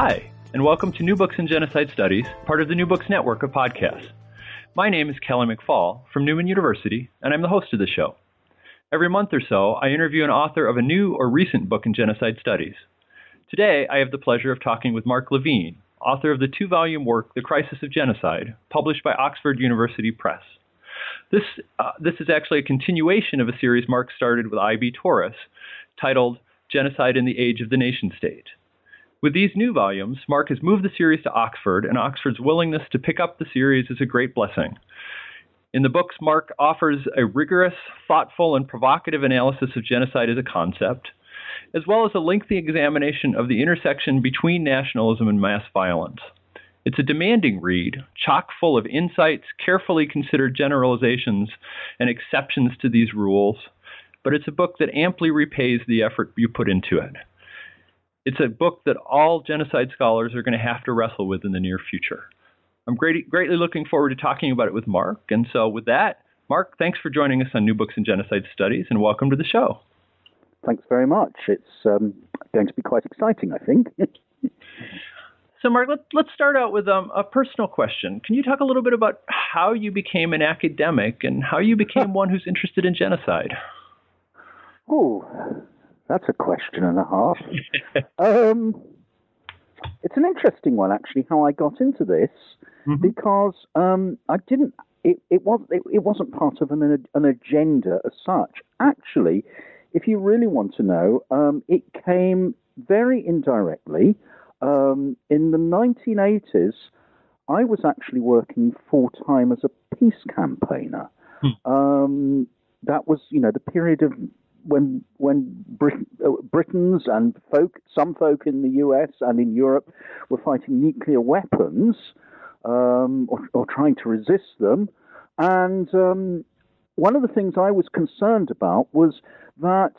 Hi, and welcome to New Books in Genocide Studies, part of the New Books Network of podcasts. My name is Kelly McFall from Newman University, and I'm the host of the show. Every month or so, I interview an author of a new or recent book in genocide studies. Today, I have the pleasure of talking with Mark Levene, author of the two volume work, The Crisis of Genocide, published by Oxford University Press. This, uh, this is actually a continuation of a series Mark started with I.B. Tauris titled Genocide in the Age of the Nation State. With these new volumes, Mark has moved the series to Oxford, and Oxford's willingness to pick up the series is a great blessing. In the books, Mark offers a rigorous, thoughtful, and provocative analysis of genocide as a concept, as well as a lengthy examination of the intersection between nationalism and mass violence. It's a demanding read, chock full of insights, carefully considered generalizations, and exceptions to these rules, but it's a book that amply repays the effort you put into it it's a book that all genocide scholars are going to have to wrestle with in the near future. I'm great, greatly looking forward to talking about it with Mark. And so, with that, Mark, thanks for joining us on New Books in Genocide Studies, and welcome to the show. Thanks very much. It's um, going to be quite exciting, I think. so, Mark, let, let's start out with um, a personal question. Can you talk a little bit about how you became an academic and how you became one who's interested in genocide? Oh, that's a question and a half. um, it's an interesting one, actually, how I got into this mm-hmm. because um, I didn't. It, it was it, it, wasn't part of an an agenda as such. Actually, if you really want to know, um, it came very indirectly. Um, in the 1980s, I was actually working full time as a peace campaigner. Hmm. Um, that was, you know, the period of when when Brit- uh, Britons and folk, some folk in the U.S. and in Europe were fighting nuclear weapons um, or, or, trying to resist them, and um, one of the things I was concerned about was that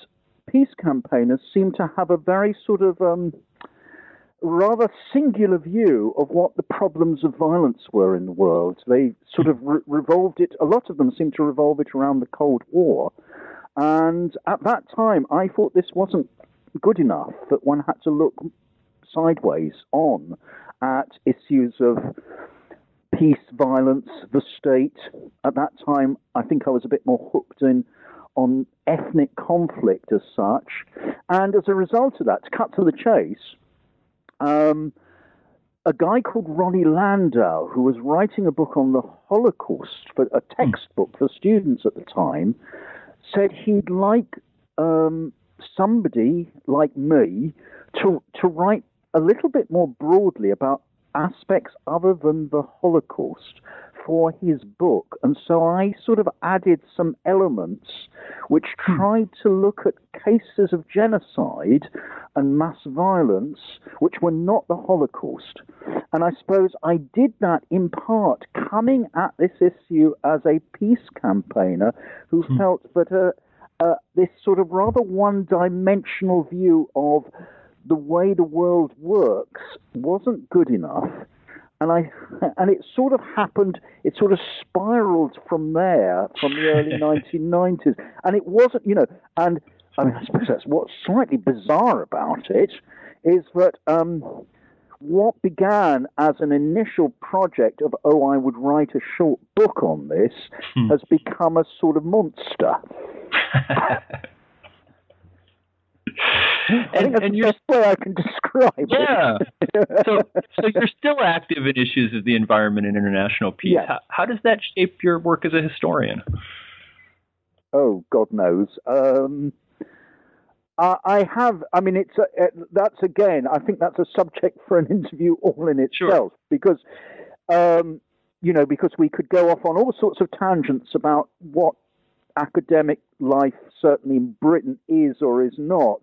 peace campaigners seemed to have a very sort of um, rather singular view of what the problems of violence were in the world. They sort of re- revolved it, a lot of them seemed to revolve it around the Cold War. And at that time, I thought this wasn't good enough, that one had to look sideways on at issues of peace, violence, the state. At that time, I think I was a bit more hooked in on ethnic conflict as such. And as a result of that, to cut to the chase, um, a guy called Ronnie Landau, who was writing a book on the Holocaust, for a textbook for students at the time, said he'd like um, somebody like me to to write a little bit more broadly about aspects other than the Holocaust for his book. And so I sort of added some elements which hmm. tried to look at cases of genocide and mass violence which were not the Holocaust. And I suppose I did that in part coming at this issue as a peace campaigner who hmm. felt that uh, uh, this sort of rather one dimensional view of the way the world works wasn't good enough. And I, and it sort of happened. It sort of spiraled from there, from the early 1990s. And it wasn't, you know. And I mean, I suppose that's what's slightly bizarre about it is that um, what began as an initial project of, oh, I would write a short book on this, hmm. has become a sort of monster. Think that's and the best way I can describe yeah. it. so, so you're still active in issues of the environment and international peace. Yes. How, how, does that shape your work as a historian? Oh, God knows. Um, I, I have. I mean, it's a, it, that's again. I think that's a subject for an interview all in itself sure. because. Um, you know, because we could go off on all sorts of tangents about what academic life, certainly in Britain, is or is not.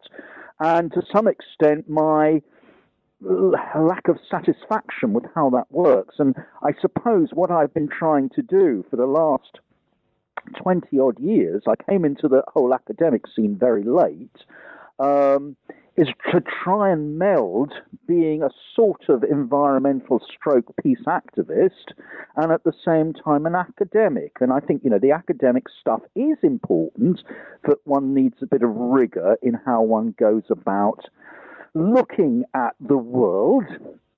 And to some extent, my lack of satisfaction with how that works. And I suppose what I've been trying to do for the last 20 odd years, I came into the whole academic scene very late, um, is to try and meld being a sort of environmental stroke peace activist and at the same time an academic. And I think, you know, the academic stuff is important, but one needs a bit of rigor in how one goes about looking at the world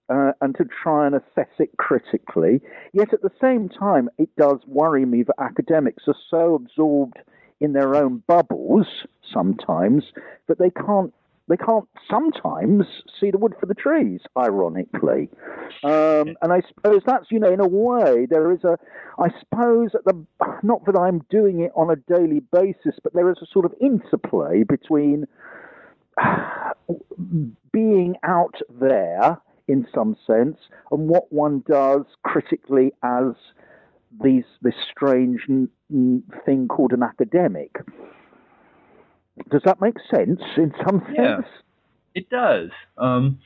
uh, and to try and assess it critically. Yet at the same time, it does worry me that academics are so absorbed in their own bubbles sometimes that they can't they can't sometimes see the wood for the trees, ironically. Um, and I suppose that's, you know, in a way, there is a, I suppose, the, not that I'm doing it on a daily basis, but there is a sort of interplay between being out there in some sense and what one does critically as these this strange n- n- thing called an academic. Does that make sense in some sense? Yeah, it does. Um,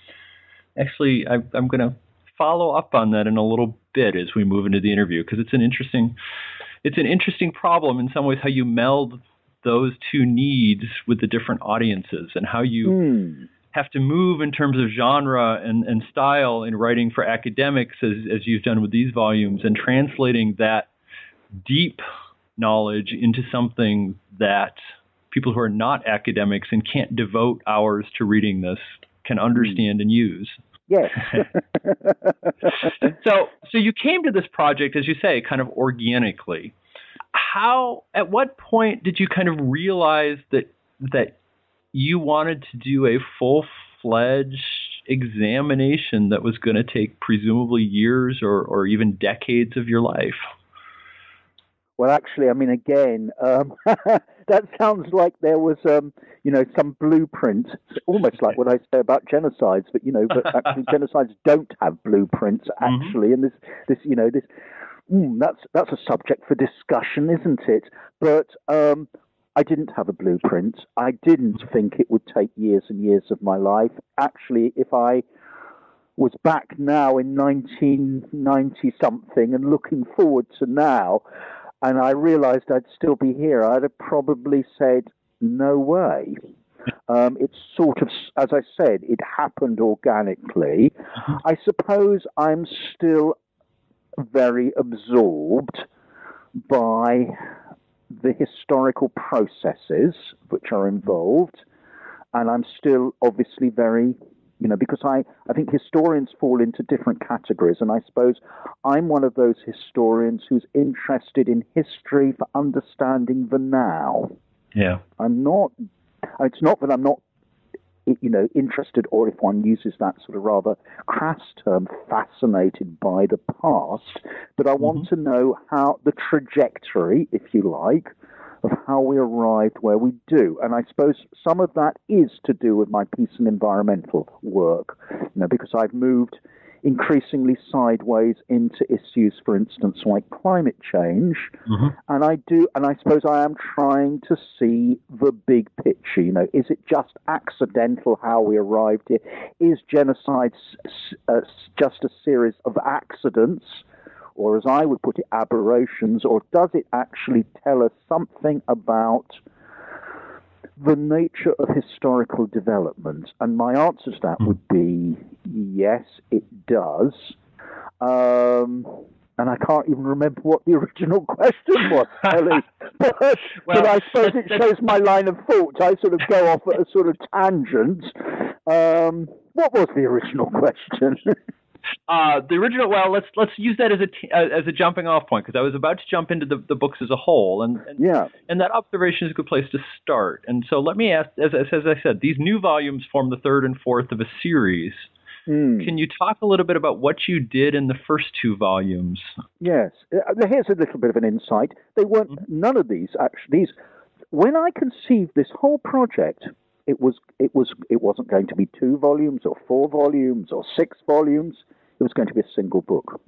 actually, I, I'm going to follow up on that in a little bit as we move into the interview because it's an interesting it's an interesting problem in some ways how you meld those two needs with the different audiences and how you mm. have to move in terms of genre and, and style in writing for academics as, as you've done with these volumes and translating that deep knowledge into something that people who are not academics and can't devote hours to reading this can hmm. understand and use. Yes. so so you came to this project as you say kind of organically how at what point did you kind of realize that that you wanted to do a full fledged examination that was going to take presumably years or, or even decades of your life? Well, actually, I mean, again, um, that sounds like there was, um, you know, some blueprint, almost like what I say about genocides. But you know, but actually, genocides don't have blueprints. Mm-hmm. Actually, mm-hmm. and this, this, you know, this mm, that's that's a subject for discussion, isn't it? But um, I didn't have a blueprint. I didn't think it would take years and years of my life. Actually, if I was back now in 1990 something and looking forward to now, and I realized I'd still be here, I'd have probably said, no way. Um, it's sort of, as I said, it happened organically. I suppose I'm still very absorbed by the historical processes which are involved, and I'm still obviously very, you know, because I, I think historians fall into different categories, and I suppose I'm one of those historians who's interested in history for understanding the now. Yeah. I'm not, it's not that I'm not you know, interested, or if one uses that sort of rather crass term, fascinated by the past. But I want mm-hmm. to know how the trajectory, if you like, of how we arrived where we do. And I suppose some of that is to do with my peace and environmental work, you know, because I've moved increasingly sideways into issues, for instance, like climate change. Mm-hmm. And I do, and I suppose I am trying to see the big picture. You know, is it just accidental how we arrived here? Is genocide uh, just a series of accidents? Or, as I would put it, aberrations, or does it actually tell us something about the nature of historical development? And my answer to that would be yes, it does. Um, and I can't even remember what the original question was, Ellie. but, well, but, I suppose it shows my line of thought. I sort of go off at a sort of tangent. Um, what was the original question? Uh, the original. Well, let's let's use that as a t- uh, as a jumping off point because I was about to jump into the, the books as a whole, and, and yeah, and that observation is a good place to start. And so let me ask, as as, I said, these new volumes form the third and fourth of a series. Mm. Can you talk a little bit about what you did in the first two volumes? Yes, uh, here's a little bit of an insight. They weren't mm-hmm. none of these actually. These when I conceived this whole project, it was it was it wasn't going to be two volumes or four volumes or six volumes it was going to be a single book.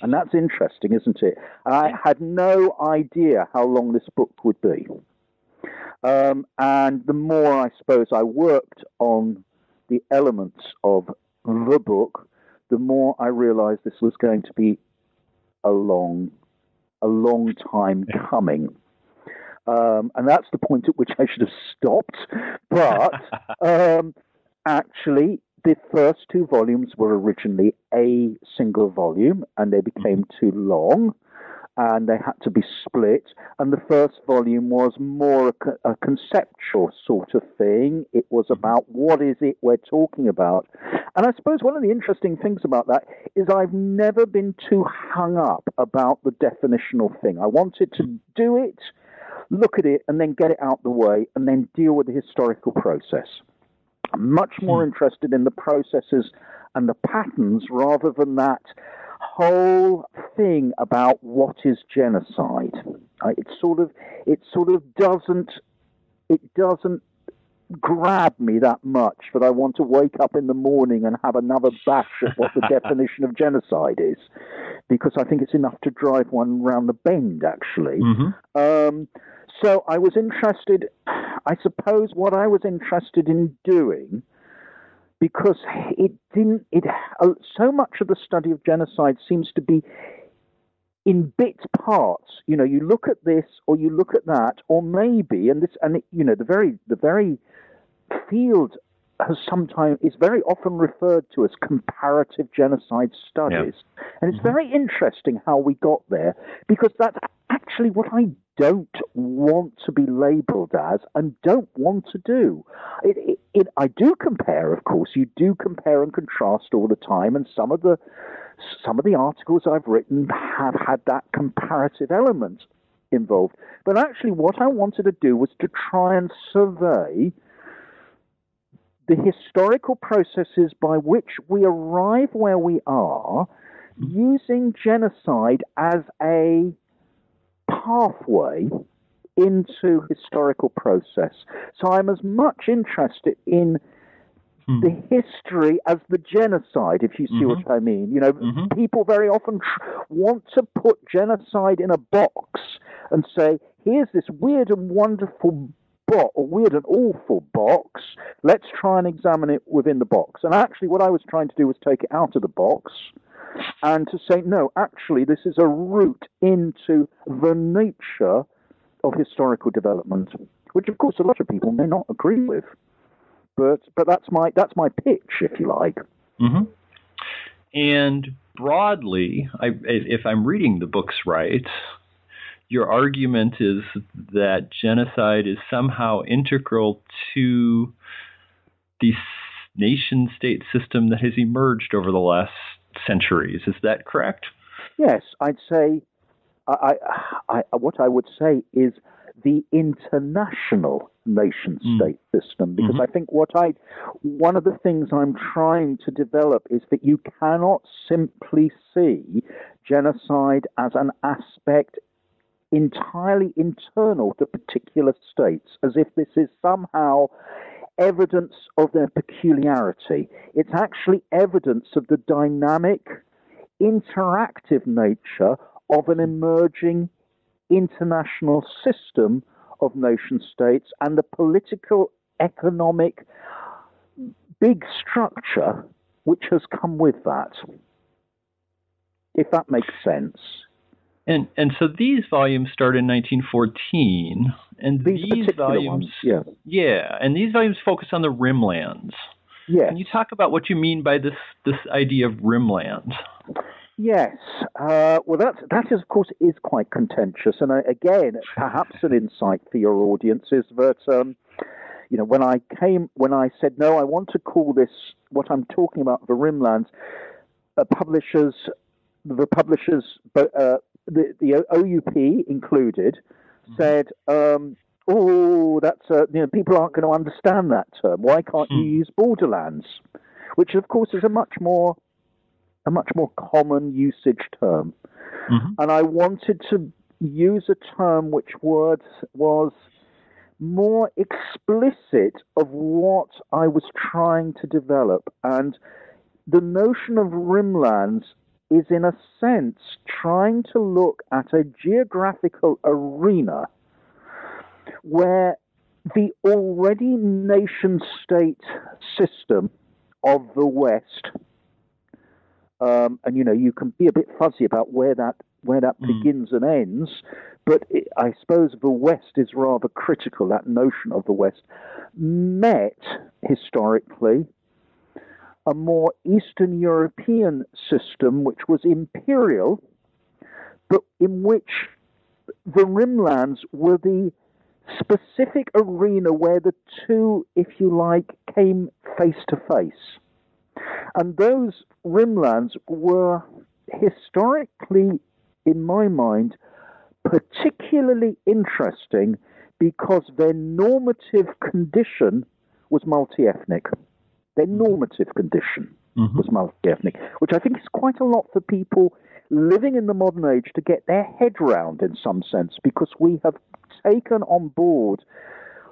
And that's interesting, isn't it? I had no idea how long this book would be. Um, and the more I suppose I worked on the elements of the book, the more I realized this was going to be a long, a long time coming. Um, and that's the point at which I should have stopped. But um, actually, the first two volumes were originally a single volume, and they became mm-hmm. too long and they had to be split. And the first volume was more a, a, conceptual sort of thing. It was mm-hmm. about what is it we're talking about. And I suppose one of the interesting things about that is I've never been too hung up about the definitional thing. I wanted to mm-hmm. do it, look at it, and then get it out the way, and then deal with the historical process. I'm much more hmm. interested in the processes and the patterns rather than that whole thing about what is genocide. Uh, it sort of it sort of doesn't it doesn't grab me that much that I want to wake up in the morning and have another bash at what the definition of genocide is, because I think it's enough to drive one round the bend. Actually, mm-hmm. um, so I was interested. I suppose what I was interested in doing because it didn't. It so much of the study of genocide seems to be in bit parts. You know, you look at this or you look at that, or maybe, and this, and it, you know, the very the very field has sometimes is very often referred to as comparative genocide studies, yeah. and it's mm-hmm. very interesting how we got there because that's actually what I don't want to be labelled as and don't want to do. It, it, it, I do compare, of course. You do compare and contrast all the time, and some of the some of the articles I've written have had that comparative element involved. But actually, what I wanted to do was to try and survey the historical processes by which we arrive where we are using genocide as a pathway into historical process. So I'm as much interested in hmm. the history as the genocide, if you see mm-hmm. what I mean. You know, mm-hmm. people very often tr- want to put genocide in a box and say, here's this weird and wonderful box, or weird and awful box. Let's try and examine it within the box. And actually, what I was trying to do was take it out of the box and to say, no, actually, this is a route into the nature of historical development, which, of course, a lot of people may not agree with. But, but that's my that's my pitch, if you like. Mm-hmm. And broadly, I, if I'm reading the books right, your argument is that genocide is somehow integral to the nation state system that has emerged over the last centuries. Is that correct? Yes, I'd say. I, I, I, what I would say is the international nation state mm. system because mm-hmm. I think what I one of the things I'm trying to develop is that you cannot simply see genocide as an aspect entirely internal to particular states as if this is somehow evidence of their peculiarity. It's actually evidence of the dynamic, interactive nature of an emerging international system of nation states and the political, economic, big structure which has come with that. If that makes sense. And and so these volumes start in 1914, and these, these volumes, ones, yeah, yeah, and these volumes focus on the rimlands. Yeah. Can you talk about what you mean by this this idea of rimlands? Yes. Uh, well, that that is, of course is quite contentious, and uh, again, perhaps an insight for your audience is that. Um, you know, when I came, when I said no, I want to call this what I'm talking about the rimlands. Uh, publishers, the publishers, uh, the, the OUP included, mm-hmm. said, um, "Oh, that's uh, you know people aren't going to understand that term. Why can't you hmm. use borderlands?" Which, of course, is a much more a much more common usage term. Mm-hmm. And I wanted to use a term which was was more explicit of what I was trying to develop. And the notion of rimlands is, in a sense, trying to look at a geographical arena where the already nation state system of the West. Um, and you know, you can be a bit fuzzy about where that where that mm. begins and ends. But it, I suppose the West is rather critical. That notion of the West met historically a more Eastern European system, which was imperial, but in which the rimlands were the specific arena where the two, if you like, came face to face. And those rimlands were historically, in my mind, particularly interesting because their normative condition was multi ethnic. Their normative condition mm-hmm. was multi ethnic, which I think is quite a lot for people living in the modern age to get their head round in some sense because we have taken on board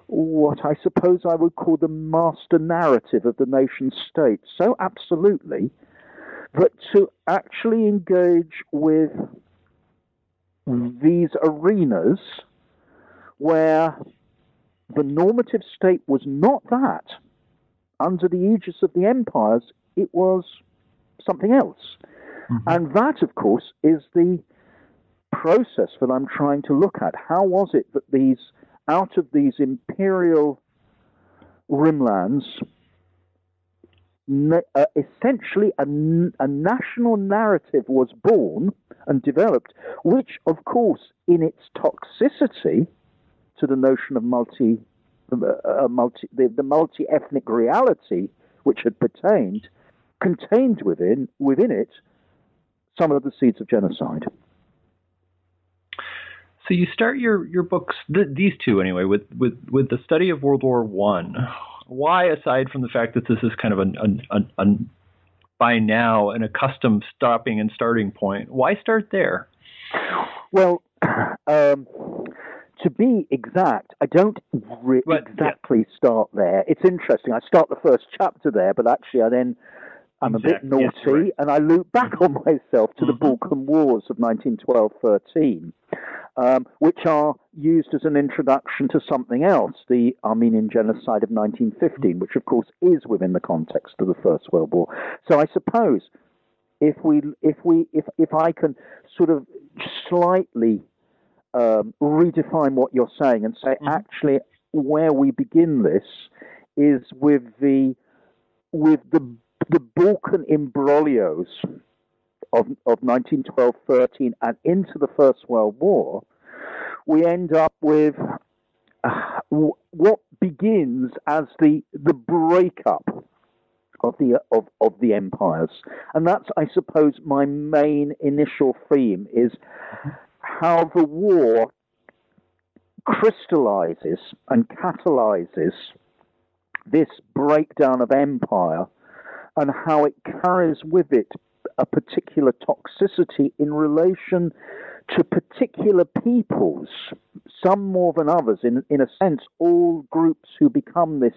what I suppose I would call the master narrative of the nation state so absolutely that to actually engage with these arenas where the normative state was not that under the aegis of the empires, it was something else. Mm-hmm. And that, of course, is the process that I'm trying to look at. How was it that these, out of these imperial rimlands, uh, essentially a, a national narrative was born and developed, which, of course, in its toxicity to the notion of multi, uh, uh multi the, the multi ethnic reality which had pertained, contained within within it some of the seeds of genocide. So you start your your books, th- these two anyway, with with with the study of World War One. Why, aside from the fact that this is kind of an, an, an, an by now an accustomed stopping and starting point, why start there? Well, um, to be exact, I don't re- exactly yeah. start there. It's interesting. I start the first chapter there, but actually I then I'm exactly. a bit naughty, yes, right. and I loop back on myself to mm-hmm. the Balkan Wars of 1912-13, um, which are used as an introduction to something else, the Armenian genocide of 1915, which of course is within the context of the First World War. So I suppose if we, if we, if if I can sort of slightly um, redefine what you're saying and say mm-hmm. actually where we begin this is with the with the the Balkan imbroglios of, of 1912-13 and into the First World War, we end up with uh, what begins as the the breakup of the of, of the empires, and that's I suppose my main initial theme is how the war crystallizes and catalyzes this breakdown of empire and how it carries with it a particular toxicity in relation to particular peoples, some more than others. In, in a sense, all groups who become this,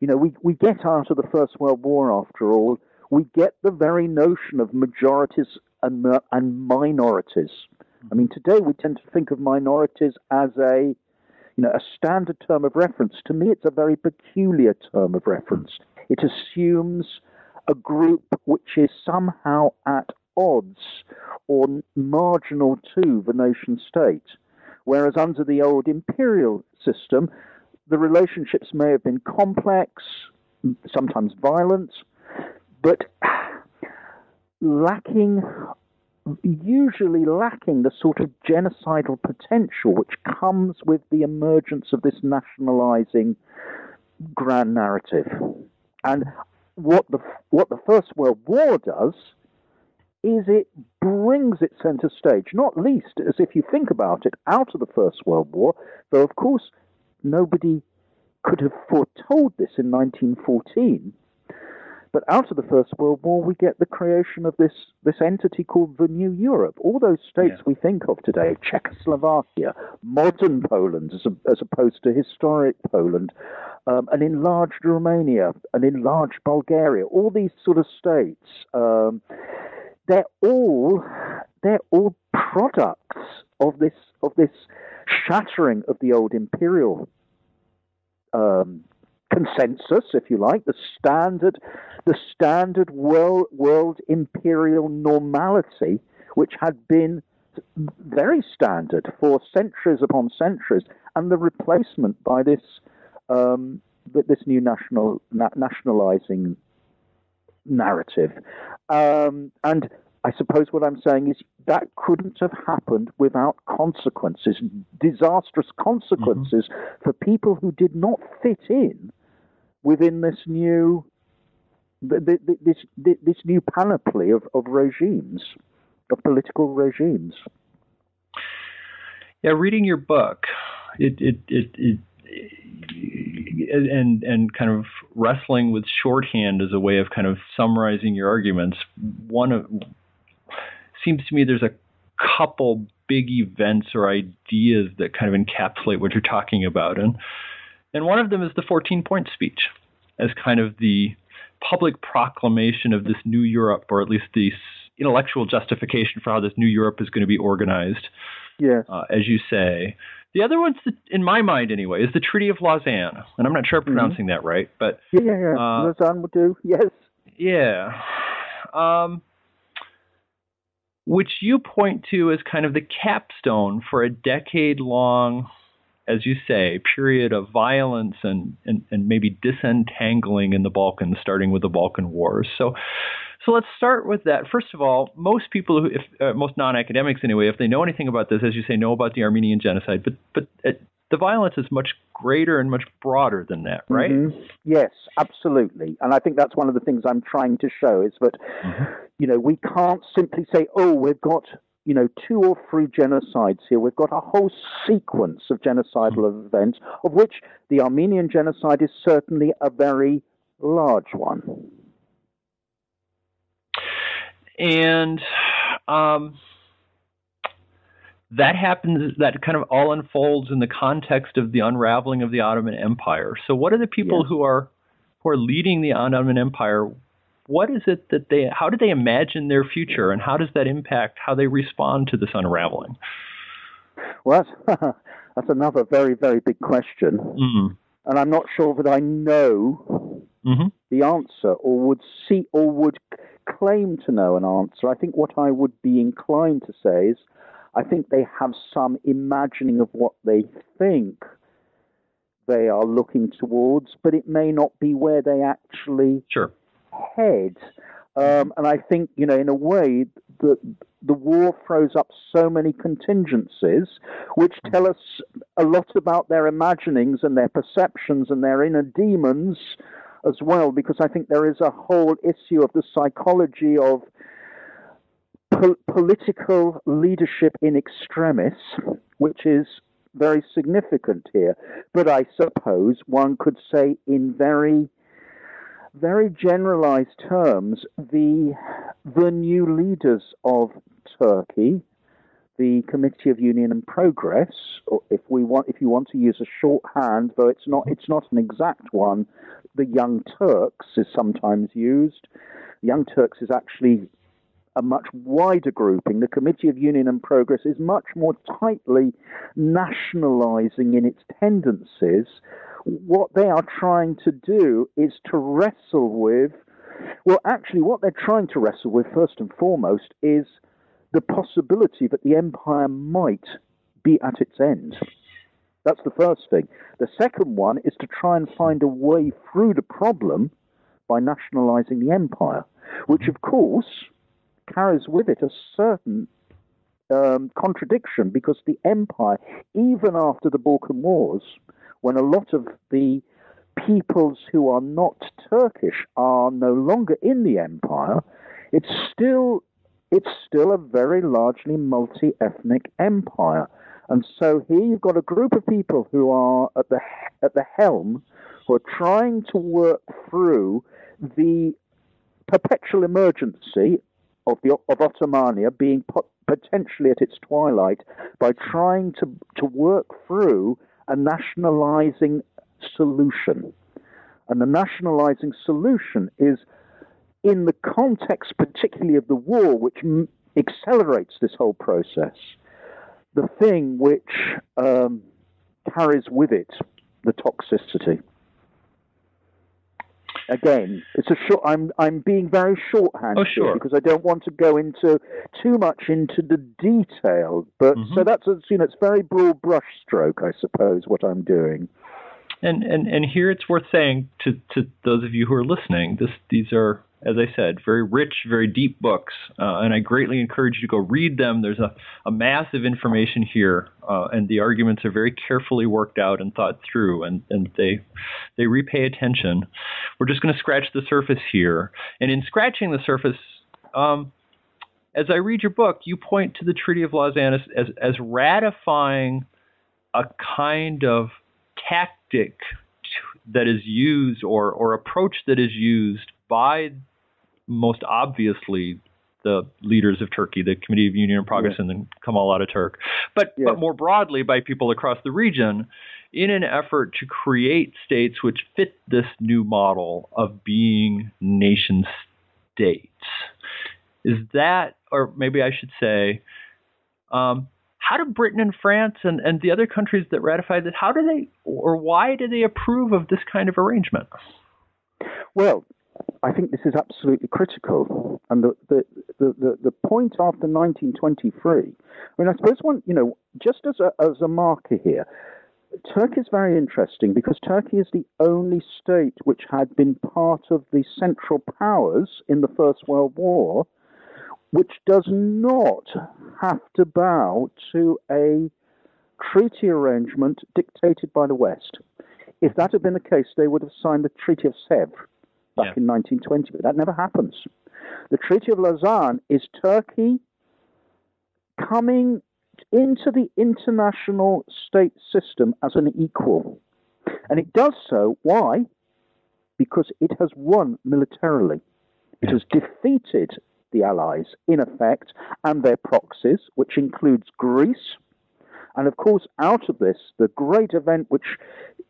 you know, we, we get out of the First World War, after all, we get the very notion of majorities and, and minorities. I mean, today we tend to think of minorities as a, you know, a standard term of reference. To me, it's a very peculiar term of reference. It assumes a group which is somehow at odds or marginal to the nation state. Whereas under the old imperial system, the relationships may have been complex, sometimes violent, but lacking, usually lacking the sort of genocidal potential which comes with the emergence of this nationalizing grand narrative. And what the what the First World War does is it brings it center stage, not least as if you think about it, out of the First World War, though of course nobody could have foretold this in 1914. But out of the First World War, we get the creation of this, this entity called the New Europe. All those states yeah. we think of today, Czechoslovakia, modern Poland as, a, as opposed to historic Poland, um, an enlarged Romania, an enlarged Bulgaria, all these sort of states, um, they're all they're all products of this of this shattering of the old imperial um, consensus, if you like, the standard, the standard world, world imperial normality, which had been very standard for centuries upon centuries, and the replacement by this um, this new national na- nationalizing narrative. Um, and I suppose what I'm saying is that couldn't have happened without consequences, disastrous consequences mm-hmm. for people who did not fit in within this new this this new panoply of, of regimes, of political regimes. Yeah, reading your book, it it it, it and and kind of wrestling with shorthand as a way of kind of summarizing your arguments. One of seems to me there's a couple big events or ideas that kind of encapsulate what you're talking about, and and one of them is the 14 point speech as kind of the public proclamation of this new Europe, or at least the intellectual justification for how this new Europe is going to be organized. Yes. Uh, as you say. The other one's, the, in my mind anyway, is the Treaty of Lausanne. And I'm not sure I'm mm-hmm. pronouncing mm-hmm. that right, but. Yeah, yeah, yeah. Uh, Lausanne would do, yes. Yeah. Um, which you point to as kind of the capstone for a decade long, as you say, period of violence and, and, and maybe disentangling in the Balkans, starting with the Balkan Wars. So, so let's start with that. First of all, most people, who, if, uh, most non-academics anyway, if they know anything about this, as you say, know about the Armenian genocide. But but uh, the violence is much greater and much broader than that, right? Mm-hmm. Yes, absolutely. And I think that's one of the things I'm trying to show is that mm-hmm. you know we can't simply say, oh, we've got you know two or three genocides here. We've got a whole sequence of genocidal mm-hmm. events, of which the Armenian genocide is certainly a very large one and um, that happens. That kind of all unfolds in the context of the unraveling of the Ottoman Empire. So, what are the people yes. who are who are leading the Ottoman Empire? What is it that they? How do they imagine their future, and how does that impact how they respond to this unraveling? Well, that's, that's another very, very big question, mm-hmm. and I'm not sure that I know mm-hmm. the answer, or would see, or would claim to know an answer. I think what I would be inclined to say is I think they have some imagining of what they think they are looking towards, but it may not be where they actually sure. Head. Um, and I think, you know, in a way, the the war throws up so many contingencies, which tell us a lot about their imaginings and their perceptions and their inner demons, as well, because I think there is a whole issue of the psychology of po- political leadership in extremis, which is very significant here. But I suppose one could say, in very very generalized terms, the the new leaders of Turkey, the Committee of Union and Progress, or if we want, if you want to use a shorthand, though it's not, it's not an exact one, the Young Turks is sometimes used. Young Turks is actually a much wider grouping. The Committee of Union and Progress is much more tightly nationalizing in its tendencies. What they are trying to do is to wrestle with, well, actually, what they're trying to wrestle with, first and foremost, is the possibility that the empire might be at its end. That's the first thing. The second one is to try and find a way through the problem by nationalizing the empire, which of course carries with it a certain um, contradiction because the empire, even after the Balkan Wars, when a lot of the peoples who are not Turkish are no longer in the empire, it's still it's still a very largely multi-ethnic empire. And so here you've got a group of people who are at the at the helm, who are trying to work through the perpetual emergency of the of Ottomania being potentially at its twilight by trying to to work through a nationalizing solution. And the nationalizing solution is in the context particularly of the war which m- accelerates this whole process the thing which um, carries with it the toxicity. Again, it's a short. I'm I'm being very shorthand oh, sure. because I don't want to go into too much into the detail. But mm-hmm. so that's a, you know it's very broad brushstroke, I suppose, what I'm doing. And and and here it's worth saying to to those of you who are listening, this these are as I said, very rich, very deep books, uh, and I greatly encourage you to go read them. There's a, a massive information here, uh, and the arguments are very carefully worked out and thought through, and, and they they repay attention. We're just going to scratch the surface here, and in scratching the surface, um, as I read your book, you point to the Treaty of Lausanne as, as, as ratifying a kind of tactic that is used or, or approach that is used by most obviously the leaders of Turkey, the Committee of Union and Progress, yeah. and then Kemal Ataturk, but yeah. but more broadly by people across the region, in an effort to create states which fit this new model of being nation states. Is that, or maybe I should say, um, how do Britain and France and, and the other countries that ratified this, how do they, or why do they approve of this kind of arrangement? Well, I think this is absolutely critical. And the, the, the, the, point after 1923, I mean, I suppose one, you know, just as a, as a marker here, Turkey is very interesting because Turkey is the only state which had been part of the Central Powers in the First World War, which does not have to bow to a treaty arrangement dictated by the West. If that had been the case, they would have signed the Treaty of Sèvres back yeah. in 1920, but that never happens. The Treaty of Lausanne is Turkey coming into the international state system as an equal. And it does so, why? Because it has won militarily. It has defeated the Allies, in effect, and their proxies, which includes Greece. And of course, out of this, the great event which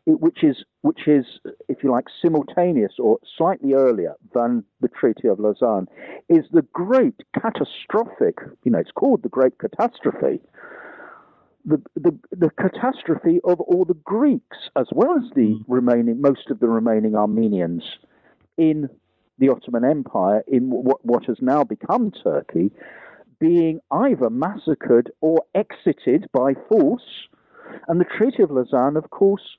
which is which is, if you like, simultaneous or slightly earlier than the Treaty of Lausanne, is the great catastrophic. You know, it's called the Great Catastrophe. The, the, the catastrophe of all the Greeks as well as the mm. remaining most of the remaining Armenians in the Ottoman Empire in what, what has now become Turkey being either massacred or exited by force and the Treaty of Lausanne of course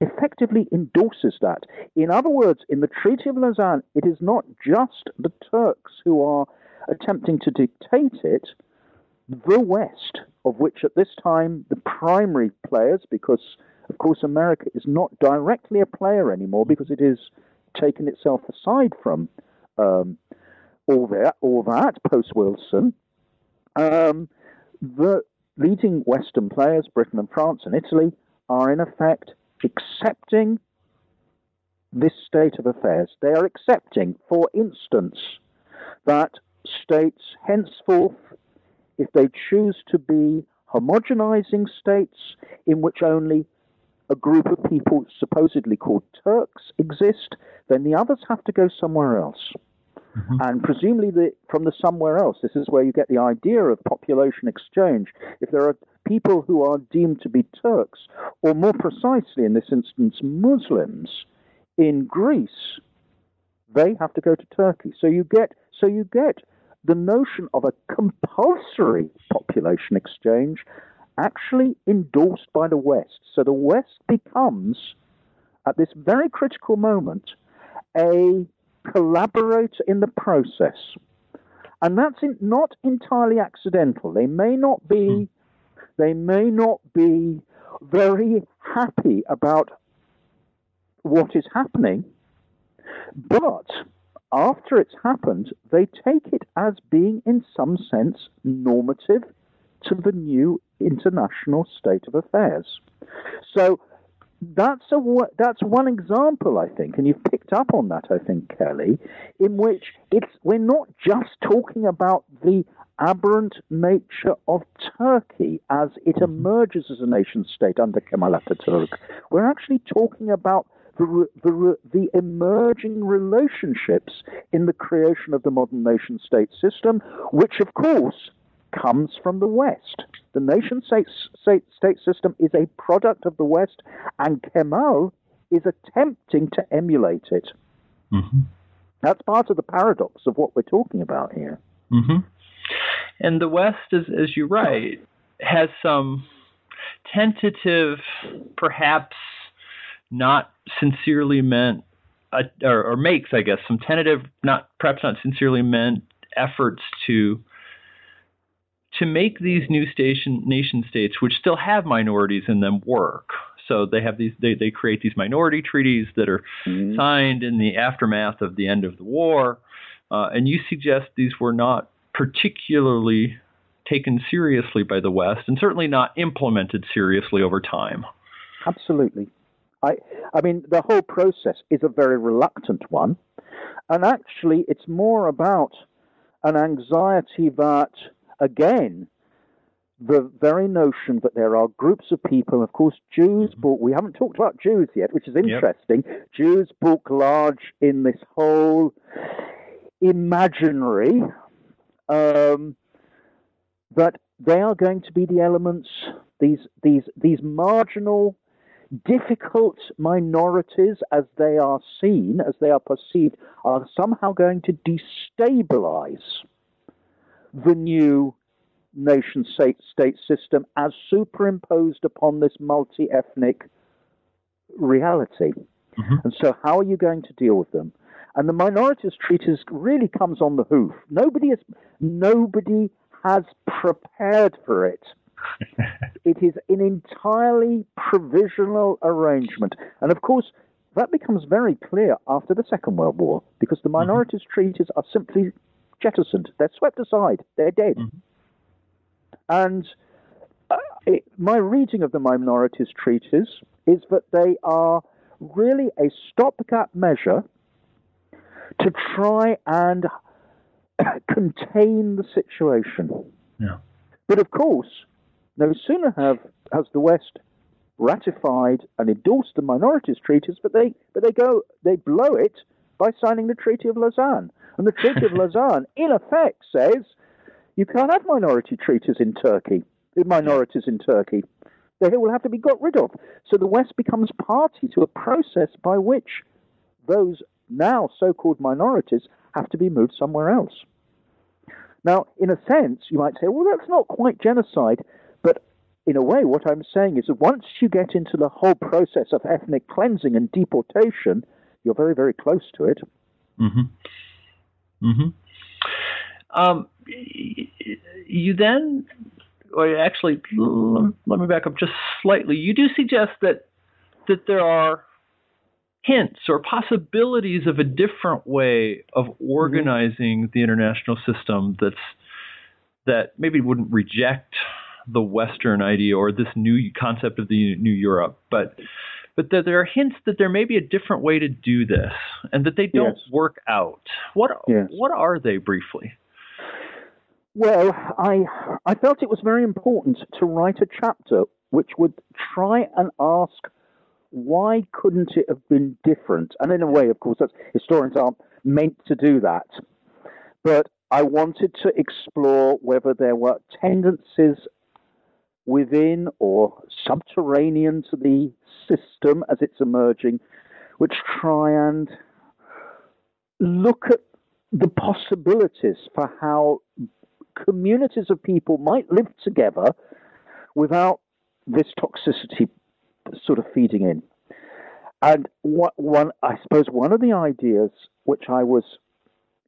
effectively endorses that. In other words, in the Treaty of Lausanne, it is not just the Turks who are attempting to dictate it, the West, of which at this time the primary players, because of course America is not directly a player anymore because it has taken itself aside from um, all that, all that post Wilson. Um, the leading Western players, Britain and France and Italy, are in effect accepting this state of affairs. They are accepting, for instance, that states henceforth, if they choose to be homogenizing states in which only a group of people supposedly called Turks exist, then the others have to go somewhere else. Mm-hmm. And presumably, the, from the somewhere else, this is where you get the idea of population exchange. If there are people who are deemed to be Turks, or more precisely in this instance, Muslims in Greece, they have to go to Turkey. So you get so you get the notion of a compulsory population exchange actually endorsed by the West. So the West becomes, at this very critical moment, a collaborator in the process. And that's not entirely accidental. They may not be hmm. They may not be very happy about what is happening, but after it's happened, they take it as being, in some sense, normative to the new international state of affairs. So that's a that's one example, I think, and you've picked up on that, I think, Kelly, in which it's we're not just talking about the aberrant nature of Turkey as it mm-hmm. emerges as a nation state under Kemal Ataturk. We're actually talking about the, the, the emerging relationships in the creation of the modern nation state system, which, of course, comes from the West. The nation state, state, state system is a product of the West, and Kemal is attempting to emulate it. Mm-hmm. That's part of the paradox of what we're talking about here. Mm-hmm. And the West, as, as you write, has some tentative, perhaps not sincerely meant, uh, or, or, makes, I guess, some tentative, not perhaps not sincerely meant efforts to to make these new station nation states, which still have minorities in them, work. So they have these they, they create these minority treaties that are mm-hmm. signed in the aftermath of the end of the war. Uh, and you suggest these were not particularly taken seriously by the West, and certainly not implemented seriously over time. Absolutely. I, I mean, the whole process is a very reluctant one. And actually, it's more about an anxiety that, again, the very notion that there are groups of people, of course, Jews mm-hmm. book, we haven't talked about Jews yet, which is interesting. Yep. Jews book large in this whole imaginary um, that they are going to be the elements, these, these, these marginal, difficult minorities as they are seen, as they are perceived, are somehow going to destabilize the new nation state, state system as superimposed upon this multi ethnic reality. Mm-hmm. And so, how are you going to deal with them? And the minorities treatise really comes on the hoof. Nobody is nobody has prepared for it. it is an entirely provisional arrangement. And of course, that becomes very clear after the Second World War because the minorities mm-hmm. treaties are simply jettisoned. They're swept aside. They're dead. Mm-hmm. And uh, it, my reading of the minorities treaties is that they are really a stopgap measure to try and contain the situation. Yeah. But of course, no sooner have has the West ratified and endorsed the minorities treaties, but they but they go they blow it by signing the Treaty of Lausanne. And the Treaty of Lausanne, in effect, says you can't have minority treaties in Turkey, minorities in Turkey. They will have to be got rid of. So the West becomes party to a process by which those now so called minorities have to be moved somewhere else. Now, in a sense, you might say, well, that's not quite genocide, but in a way, what I'm saying is that once you get into the whole process of ethnic cleansing and deportation, you're very, very close to it. Mm-hmm. Mm-hmm. Um, you then, or actually, let me back up just slightly. You do suggest that that there are hints or possibilities of a different way of mm-hmm. organizing mm-hmm. the international system that's that maybe wouldn't reject the Western idea or this new concept of the new Europe, but but that there are hints that there may be a different way to do this and that they don't yes. work out. What yes. what are they briefly? Well, I I felt it was very important to write a chapter which would try and ask why couldn't it have been different? And in a way, of course, that's, historians aren't meant to do that. But I wanted to explore whether there were tendencies within or subterranean to the system as it's emerging, which try and look at the possibilities for how communities of people might live together without this toxicity sort of feeding in. And what, one, I suppose one of the ideas which I was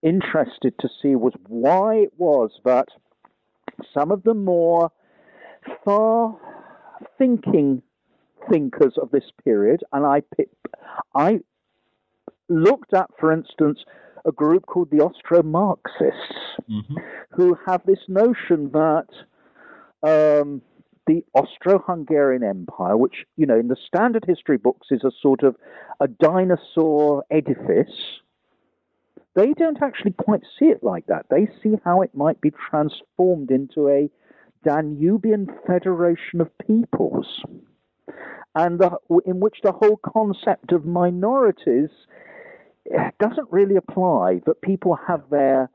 interested to see was why it was that some of the more far thinking thinkers of this period, and I, I looked at, for instance, a group called the Austro Marxists, mm-hmm. who have this notion that um, the Austro-Hungarian Empire, which you know in the standard history books is a sort of a dinosaur edifice, they don't actually quite see it like that. They see how it might be transformed into a Danubian federation of peoples, and the, in which the whole concept of minorities eh, doesn't really apply. That people have their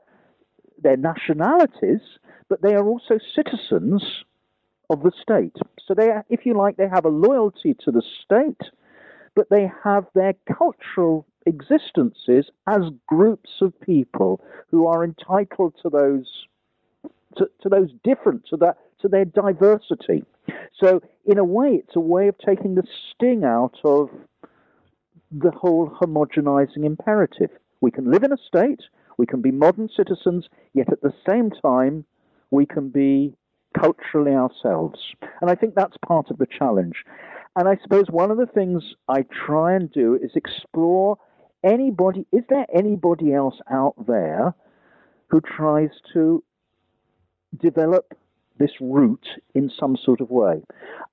their nationalities, but they are also citizens of the state. So they, if you like, they have a loyalty to the state, but they have their cultural existences as groups of people who are entitled to those to, to those different to that to their diversity. So in a way, it's a way of taking the sting out of the whole homogenizing imperative. We can live in a state, we can be modern citizens, yet at the same time, we can be culturally ourselves. And I think that's part of the challenge. And I suppose one of the things I try and do is explore anybody, is there anybody else out there who tries to develop this route in some sort of way.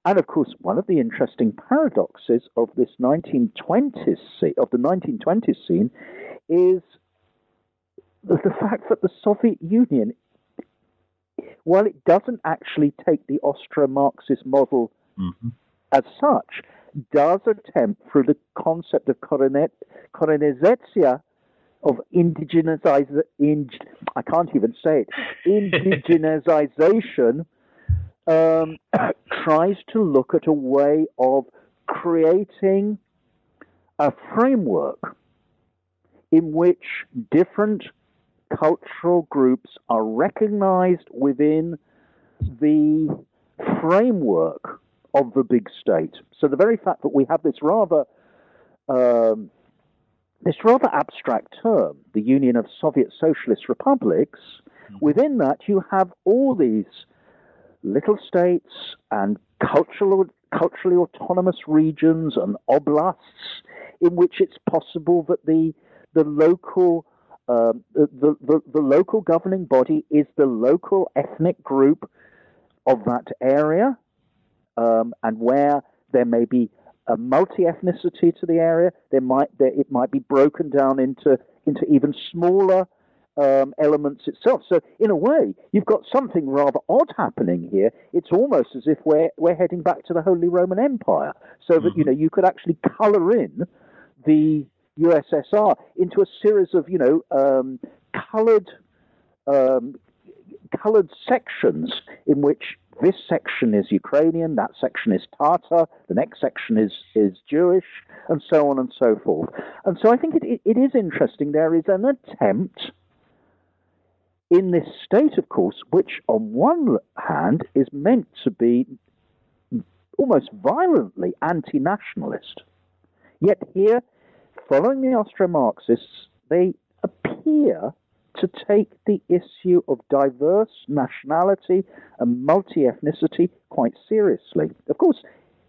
And of course, one of the interesting paradoxes of this 1920s scene, of the 1920s scene is the, the fact that the Soviet Union, while it doesn't actually take the Austro-Marxist model mm-hmm. as such, does attempt through the concept of korenization of indigenization, in, I can't even say it, indigenization um, tries to look at a way of creating a framework in which different cultural groups are recognized within the framework of the big state. So the very fact that we have this rather um, this rather abstract term, the Union of Soviet Socialist Republics, mm-hmm. within that you have all these little states and cultural, culturally autonomous regions and oblasts in which it's possible that the, the local uh, the, the, the local governing body is the local ethnic group of that area, um, and where there may be a multi-ethnicity to the area. There might there, it might be broken down into into even smaller um, elements itself. So in a way, you've got something rather odd happening here. It's almost as if we're we're heading back to the Holy Roman Empire, so that mm-hmm. you know you could actually colour in the USSR into a series of you know um, coloured um, coloured sections in which this section is Ukrainian, that section is Tatar, the next section is, is Jewish, and so on and so forth. And so I think it, it, is interesting. There is an attempt in this state, of course, which on one hand is meant to be almost violently anti nationalist. Yet here, following the Austro Marxists, they appear to take the issue of diverse nationality and multi ethnicity quite seriously. Of course,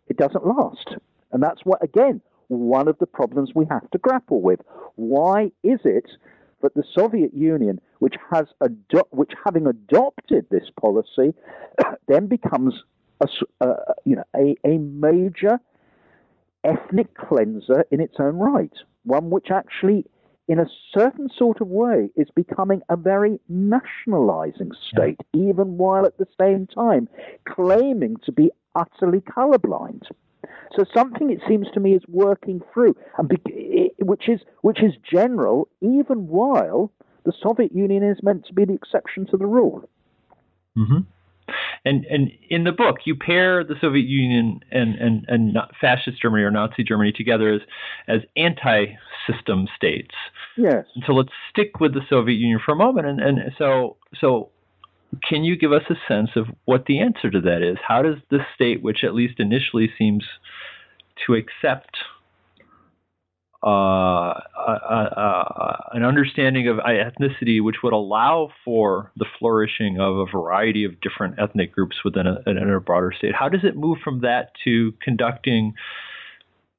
it doesn't last. And that's what, again, one of the problems we have to grapple with. Why is it that the Soviet Union, which has ado- which having adopted this policy, then becomes a, uh, you know, a, a major ethnic cleanser in its own right, one which actually in a certain sort of way, is becoming a very nationalizing state, yeah. even while at the same time claiming to be utterly colorblind. So something it seems to me is working through, which is which is general, even while the Soviet Union is meant to be the exception to the rule. Mm-hmm. And and in the book, you pair the Soviet Union and and and fascist Germany or Nazi Germany together as as anti-system states. Yes. And so let's stick with the Soviet Union for a moment. And and so so can you give us a sense of what the answer to that is? How does this state, which at least initially seems to accept uh, an understanding of ethnicity which would allow for the flourishing of a variety of different ethnic groups within a, in a broader state. How does it move from that to conducting,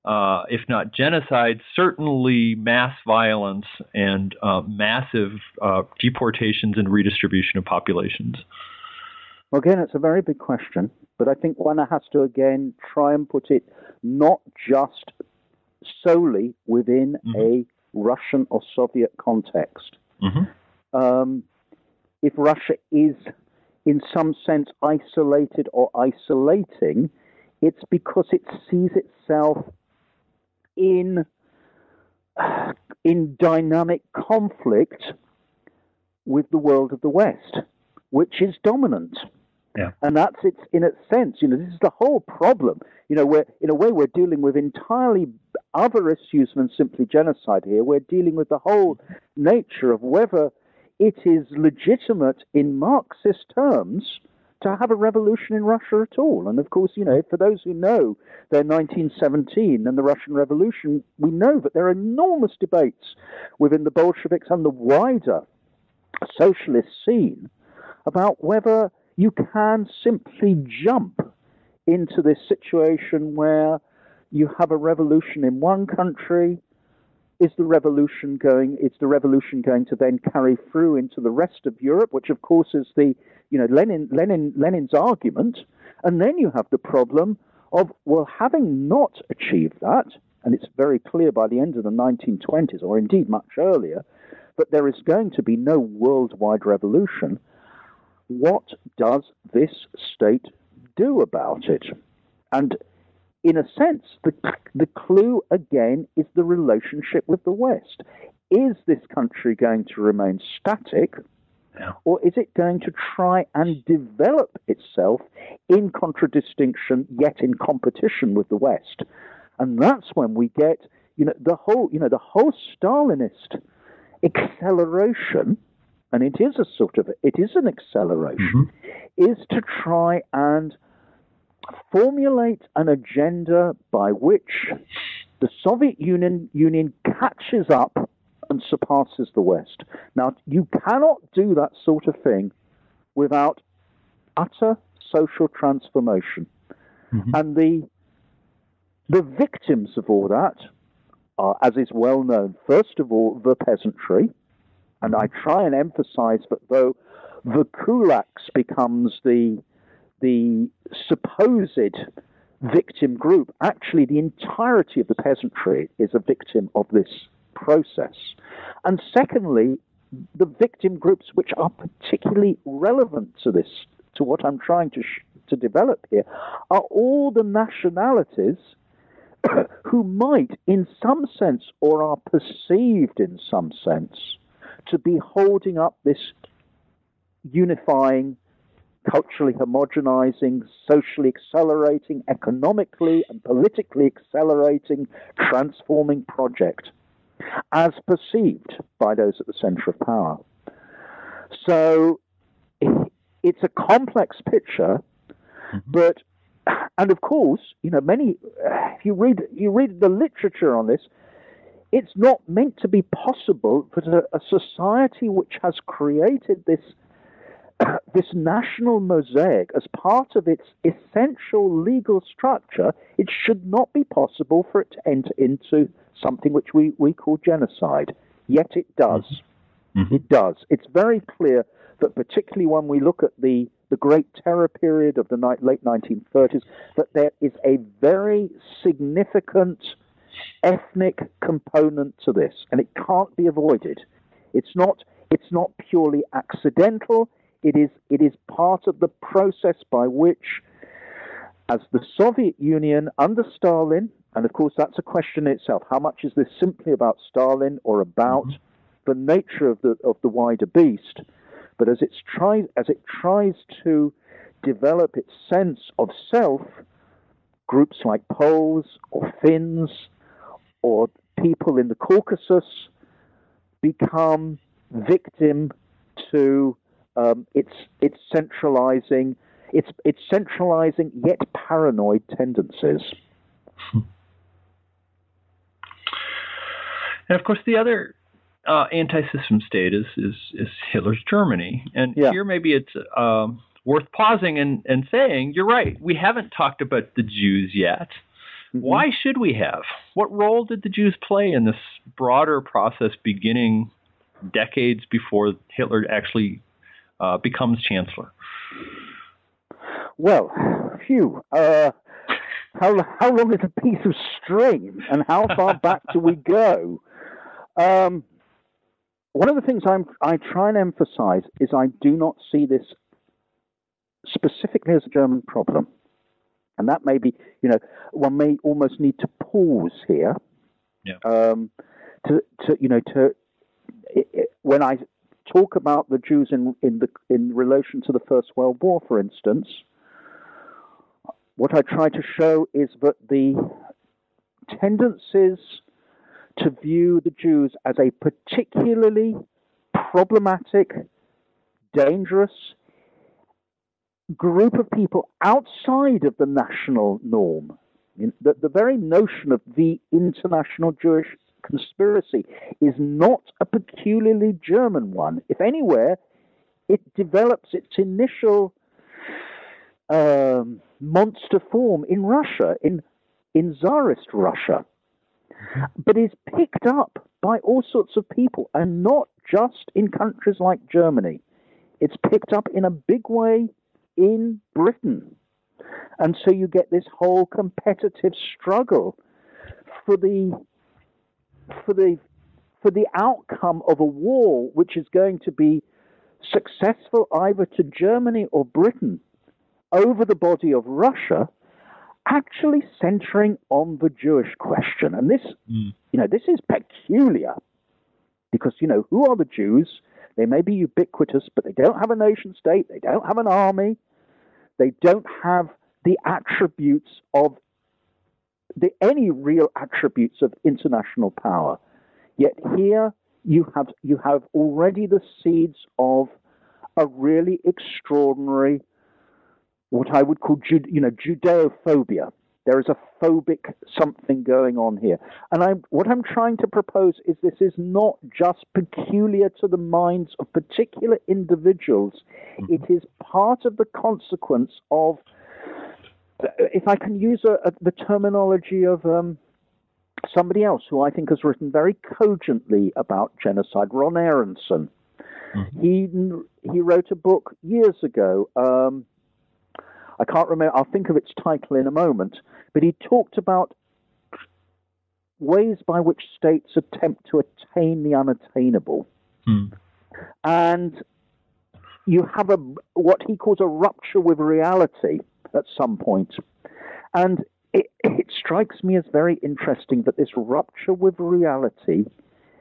uh, if not genocide, certainly mass violence and uh, massive uh, deportations and redistribution of populations? Well, again, it's a very big question, but I think one has to again try and put it not just solely within mm-hmm. a Russian or Soviet context. Mm-hmm. Um, if Russia is, in some sense, isolated or isolating, it's because it sees itself in in dynamic conflict with the world of the West, which is dominant. Yeah. And that's it's in a sense, you know, this is the whole problem. You know, we're in a way we're dealing with entirely other issues than simply genocide here. We're dealing with the whole nature of whether it is legitimate in Marxist terms to have a revolution in Russia at all. And of course, you know, for those who know their 1917 and the Russian Revolution, we know that there are enormous debates within the Bolsheviks and the wider socialist scene about whether you can simply jump into this situation where you have a revolution in one country. Is the revolution going? Is the revolution going to then carry through into the rest of Europe, which of course is the you know Lenin Lenin Lenin's argument, and then you have the problem of well, having not achieved that, and it's very clear by the end of the 1920s, or indeed much earlier, that there is going to be no worldwide revolution. What does this state do about it? And in a sense, the, the clue again is the relationship with the West. Is this country going to remain static? Or is it going to try and develop itself in contradistinction, yet in competition with the West? And that's when we get, you know, the whole, you know, the whole Stalinist acceleration, and it is a sort of, it is an acceleration, Mm-hmm. is to try and formulate an agenda by which the Soviet Union, Union catches up and surpasses the West. Now, you cannot do that sort of thing without utter social transformation. Mhm. And the the victims of all that are, as is well known, first of all, the peasantry. And I try and emphasize that though the kulaks becomes the the supposed victim group, actually the entirety of the peasantry is a victim of this process. And secondly, the victim groups which are particularly relevant to this, to what I'm trying to sh- to develop here, are all the nationalities who might, in some sense, or are perceived in some sense, to be holding up this unifying, culturally homogenizing, socially accelerating, economically and politically accelerating, transforming project, as perceived by those at the center of power. So it's a complex picture, mm-hmm. but and of course, you know, many. If you read you read the literature on this, it's not meant to be possible that a, a society which has created this this national mosaic as part of its essential legal structure, it should not be possible for it to enter into something which we, we call genocide. Yet it does. Mhm. It does. It's very clear that, particularly when we look at the, the Great Terror period of the ni- late 1930s, that there is a very significant ethnic component to this, and it can't be avoided. It's not. It's not purely accidental. It is. It is part of the process by which, as the Soviet Union under Stalin, and of course that's a question in itself. How much is this simply about Stalin or about mm-hmm. the nature of the of the wider beast? But as it's tries as it tries to develop its sense of self, groups like Poles or Finns or people in the Caucasus become victim to um, its its centralizing its its centralizing yet paranoid tendencies. And of course, the other uh, anti-system state is, is is Hitler's Germany. And Yeah. here, maybe it's um, worth pausing and, and saying, you're right. We haven't talked about the Jews yet. Why should we have? What role did the Jews play in this broader process beginning decades before Hitler actually uh, becomes chancellor? Well, phew. Uh, how how long is a piece of string, and how far back do we go? Um, one of the things I'm I try and emphasize is I do not see this specifically as a German problem, and that may be you know one may almost need to pause here. Yeah. Um, to to you know to it, it, when I talk about the Jews in in the in relation to the First World War, for instance, what I try to show is that the tendencies to view the Jews as a particularly problematic, dangerous group of people outside of the national norm. The, the very notion of the international Jewish conspiracy is not a peculiarly German one. If anywhere, it develops its initial um, monster form in Russia, in in Tsarist Russia, but is picked up by all sorts of people, and not just in countries like Germany. It's picked up in a big way in Britain. And so you get this whole competitive struggle for the for the for the outcome of a war which is going to be successful either to Germany or Britain over the body of Russia actually centering on the Jewish question. And this mm. you know this is peculiar because you know who are the Jews? They may be ubiquitous, but they don't have a nation state, they don't have an army, they don't have the attributes of the, any real attributes of international power. Yet here you have you have already the seeds of a really extraordinary, what I would call you know Judeophobia. There is a phobic something going on here. And I'm, what I'm trying to propose is this is not just peculiar to the minds of particular individuals, mm-hmm. it is part of the consequence of, if I can use a, a, the terminology of um, somebody else who I think has written very cogently about genocide, Ron Aronson. Mm-hmm. He, he wrote a book years ago. Um, I can't remember, I'll think of its title in a moment, but he talked about ways by which states attempt to attain the unattainable. Hmm. And you have a what he calls a rupture with reality at some point. And it, it strikes me as very interesting that this rupture with reality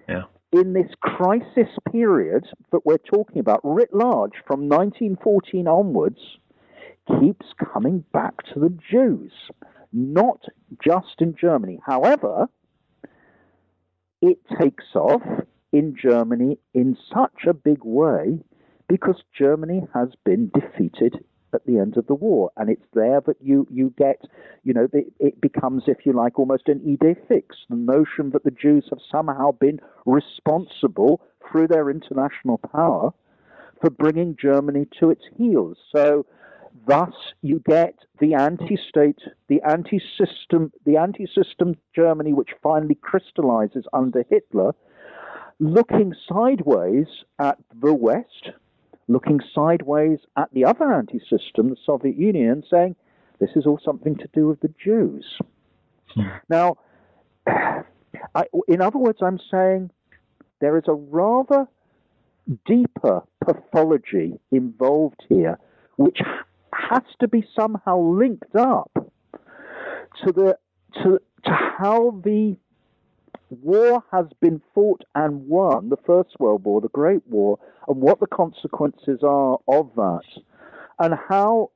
yeah. in this crisis period that we're talking about, writ large, from 1914 onwards, keeps coming back to the Jews, not just in Germany. However, it takes off in Germany in such a big way because Germany has been defeated at the end of the war, and it's there that you you get, you know, it, it becomes, if you like, almost an idée fixe. The notion that the Jews have somehow been responsible through their international power for bringing Germany to its heels. So Thus, you get the anti-state, the anti-system, the anti-system Germany, which finally crystallizes under Hitler, looking sideways at the West, looking sideways at the other anti-system, the Soviet Union, saying this is all something to do with the Jews. Hmm. Now, I, in other words, I'm saying there is a rather deeper pathology involved here, which has to be somehow linked up to the to to how the war has been fought and won, the First World War, the Great War, and what the consequences are of that, and how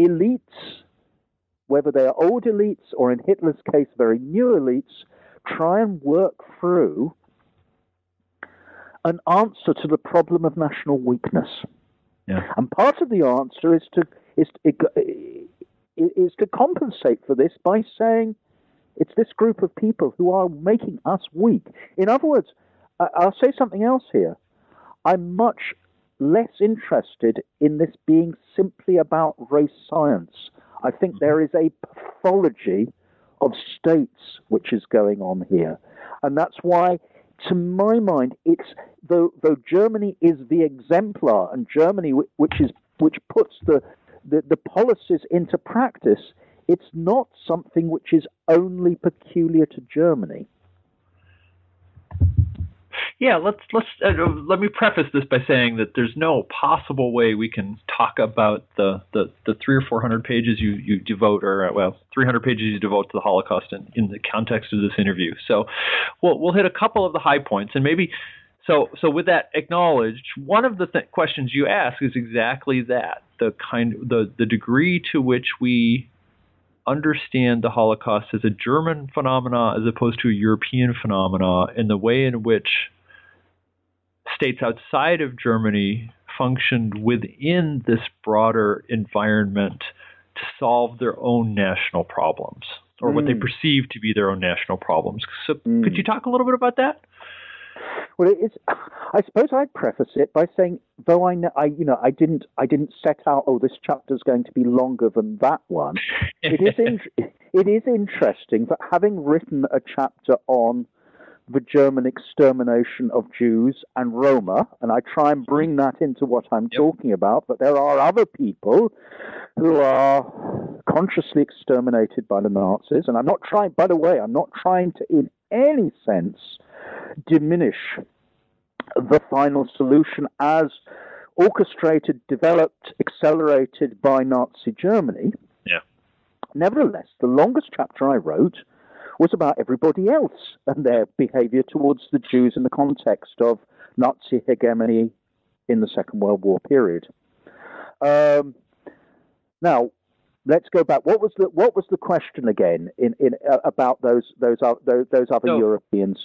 elites, whether they are old elites or in Hitler's case, very new elites, try and work through an answer to the problem of national weakness. Yeah. And part of the answer is to is is to compensate for this by saying it's this group of people who are making us weak. In other words, I'll say something else here. I'm much less interested in this being simply about race science. I think mm-hmm. there is a pathology of states which is going on here. And that's why to my mind, it's though though Germany is the exemplar, and Germany, which is which puts the, the, the policies into practice, it's not something which is only peculiar to Germany. Yeah, let's let's uh, let me preface this by saying that there's no possible way we can talk about the the, the three or four hundred pages you, you devote, or uh, well, three hundred pages you devote to the Holocaust in, in the context of this interview. So, we'll we'll hit a couple of the high points and maybe so so with that acknowledged, one of the th- questions you ask is exactly that the kind the the degree to which we understand the Holocaust as a German phenomena as opposed to a European phenomena, and the way in which states outside of Germany functioned within this broader environment to solve their own national problems or mm. what they hmm. perceive to be their own national problems. So, mm. could you talk a little bit about that? Well, it's. I suppose I'd preface it by saying, though I, know, I, you know, I didn't, I didn't set out. Oh, this chapter is going to be longer than that one. it is, in, it is interesting that having written a chapter on the German extermination of Jews and Roma, and I try and bring that into what I'm yep. talking about, but there are other people who are consciously exterminated by the Nazis, and I'm not trying, by the way, I'm not trying to, in any sense, diminish the final solution as orchestrated, developed, accelerated by Nazi Germany. Yeah. Nevertheless, the longest chapter I wrote was about everybody else and their behavior towards the Jews in the context of Nazi hegemony in the Second World War period. Um, now, let's go back. What was the what was the question again in, in uh, about those those those, those other so, Europeans?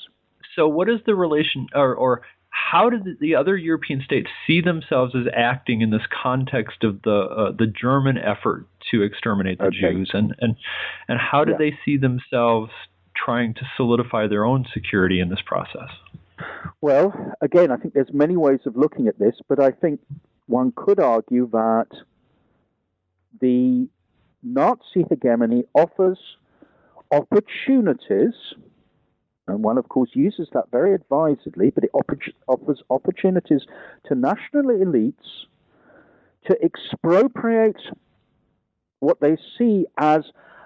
So, what is the relation, or or how did the other European states see themselves as acting in this context of the uh, the German effort to exterminate the okay. Jews, and and and how did yeah. they see themselves trying to solidify their own security in this process? Well, again, I think there's many ways of looking at this, but I think one could argue that the Nazi hegemony offers opportunities and one, of course, uses that very advisedly, but it offers opportunities to national elites to expropriate what they see as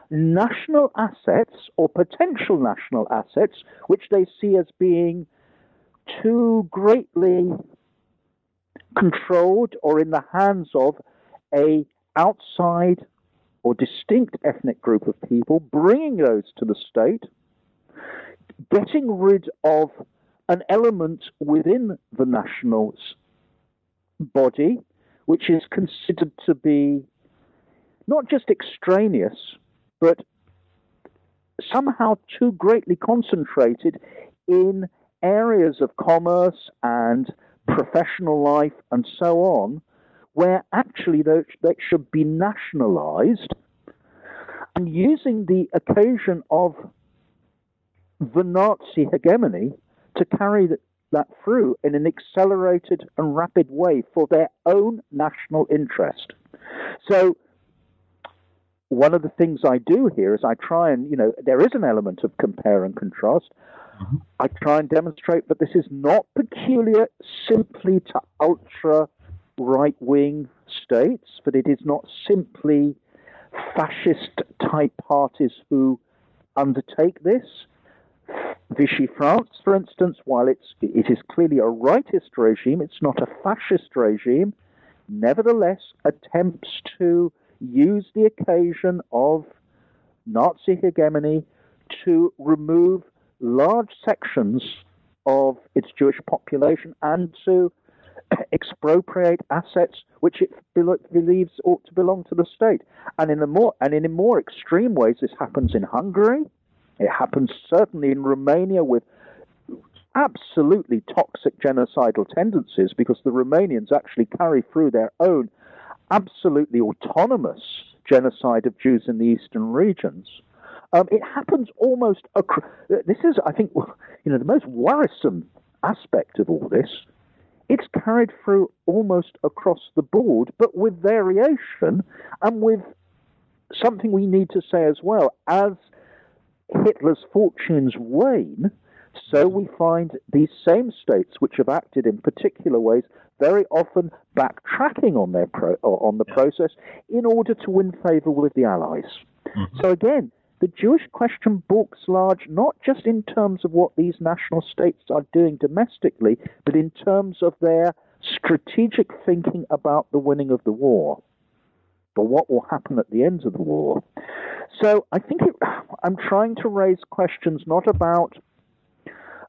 national assets or potential national assets, which they see as being too greatly controlled or in the hands of a outside or distinct ethnic group of people, bringing those to the state getting rid of an element within the national body which is considered to be not just extraneous, but somehow too greatly concentrated in areas of commerce and professional life and so on, where actually they, should be nationalized, and using the occasion of the Nazi hegemony to carry that through in an accelerated and rapid way for their own national interest. So, one of the things I do here is I try and, you know, there is an element of compare and contrast. Mm-hmm. I try and demonstrate that this is not peculiar simply to ultra right wing states, but it is not simply fascist type parties who undertake this. Vichy France, for instance, while it's, it is clearly a rightist regime, it's not a fascist regime, nevertheless attempts to use the occasion of Nazi hegemony to remove large sections of its Jewish population and to expropriate assets which it believes ought to belong to the state. And in more and in more extreme ways, this happens in Hungary. It happens certainly in Romania with absolutely toxic genocidal tendencies because the Romanians actually carry through their own absolutely autonomous genocide of Jews in the eastern regions. Um, it happens almost. Across, this is, I think, you know, the most worrisome aspect of all this. It's carried through almost across the board, but with variation and with something we need to say as well. As Hitler's fortunes wane, so we find these same states which have acted in particular ways very often backtracking on their pro- on the yeah. process in order to win favor with the Allies. Mm-hmm. So again, the Jewish question books large not just in terms of what these national states are doing domestically, but in terms of their strategic thinking about the winning of the war, but what will happen at the end of the war. So I think it, I'm trying to raise questions not about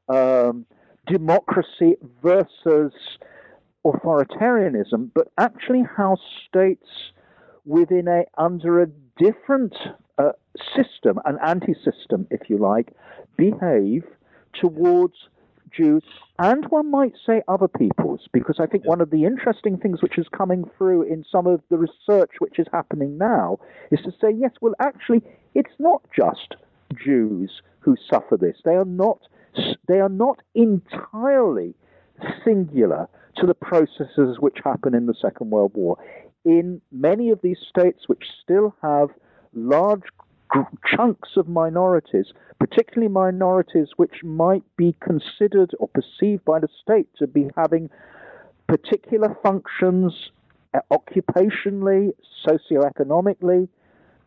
um, democracy versus authoritarianism, but actually how states within a under a different uh, system, an anti-system, if you like, behave towards Jews and one might say other peoples, because I think one of the interesting things which is coming through in some of the research which is happening now is to say, yes, well, actually, it's not just Jews who suffer this. They are not. They are not entirely singular to the processes which happen in the Second World War. In many of these states which still have large chunks of minorities, particularly minorities which might be considered or perceived by the state to be having particular functions uh, occupationally, socioeconomically.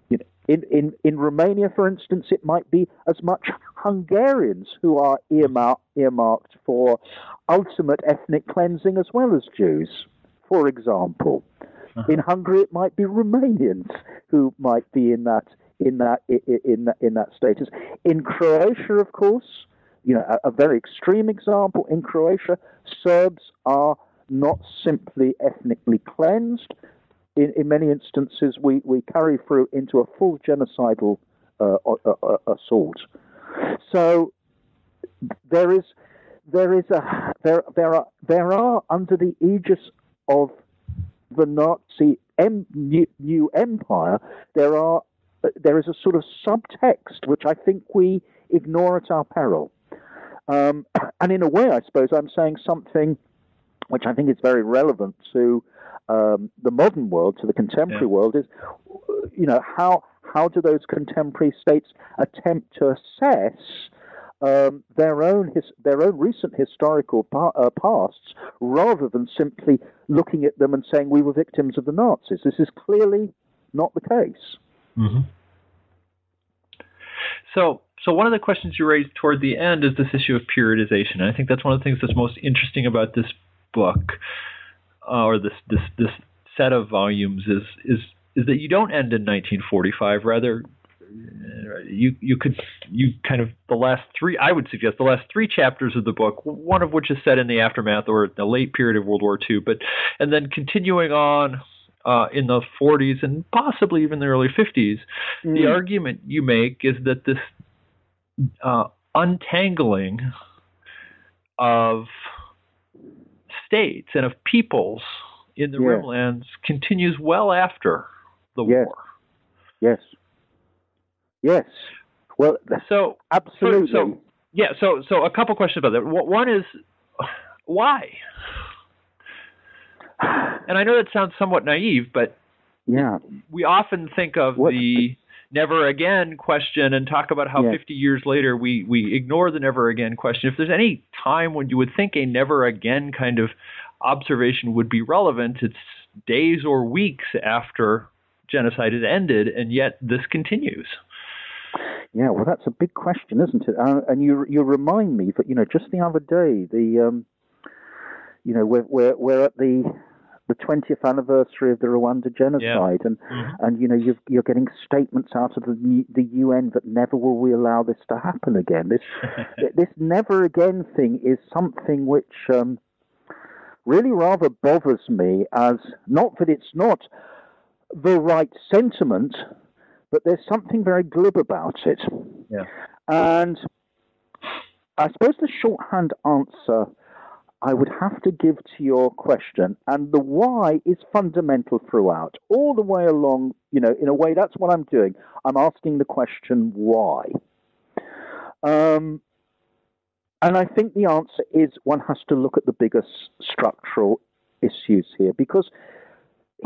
You know, in, in, in Romania, for instance, it might be as much Hungarians who are earmarked, earmarked for ultimate ethnic cleansing as well as Jews, for example. Uh-huh. In Hungary, it might be Romanians who might be in that in that in that, in that status. In Croatia, of course, you know a, a very extreme example. In Croatia, Serbs are not simply ethnically cleansed. In, in many instances, we, we carry through into a full genocidal uh, assault. So there is there is a there there are there are under the aegis of the Nazi em, new, new empire there are there is a sort of subtext which I think we ignore at our peril. Um, and in a way, I suppose I'm saying something which I think is very relevant to um, the modern world, to the contemporary yeah. world, is you know how how do those contemporary states attempt to assess um, their own his, their own recent historical pa- uh, pasts rather than simply looking at them and saying we were victims of the Nazis. This is clearly not the case. Mm-hmm. So, so one of the questions you raised toward the end is this issue of periodization. And I think that's one of the things that's most interesting about this book, uh, or this this this set of volumes, is is is that you don't end in 1945. Rather, you you could you kind of the last three I would suggest the last three chapters of the book, one of which is set in the aftermath or the late period of World War II, but and then continuing on uh, in the 40s and possibly even the early 50s, mm. the argument you make is that this uh, untangling of states and of peoples in the yeah. Rimlands continues well after the yes. war. Yes. Yes. Well, so absolutely. So, yeah. So, so a couple questions about that. One is why and I know that sounds somewhat naive, but yeah, we often think of what? the never again question and talk about how 50 years later we, we ignore the never again question. If there's any time when you would think a never again kind of observation would be relevant, it's days or weeks after genocide has ended, and yet this continues. Yeah, well, that's a big question, isn't it? Uh, and you you remind me that you know just the other day the um, you know we're we're we're at the the 20th anniversary of the Rwanda genocide, yeah. and mm-hmm. and you know you are getting statements out of the the UN that never will we allow this to happen again. This this never again thing is something which um, really rather bothers me. As not that it's not the right sentiment, but there's something very glib about it. Yeah. And I suppose the shorthand answer I would have to give to your question. And the why is fundamental throughout, all the way along. You know, in a way, that's what I'm doing. I'm asking the question why. Um, and I think the answer is one has to look at the biggest structural issues here because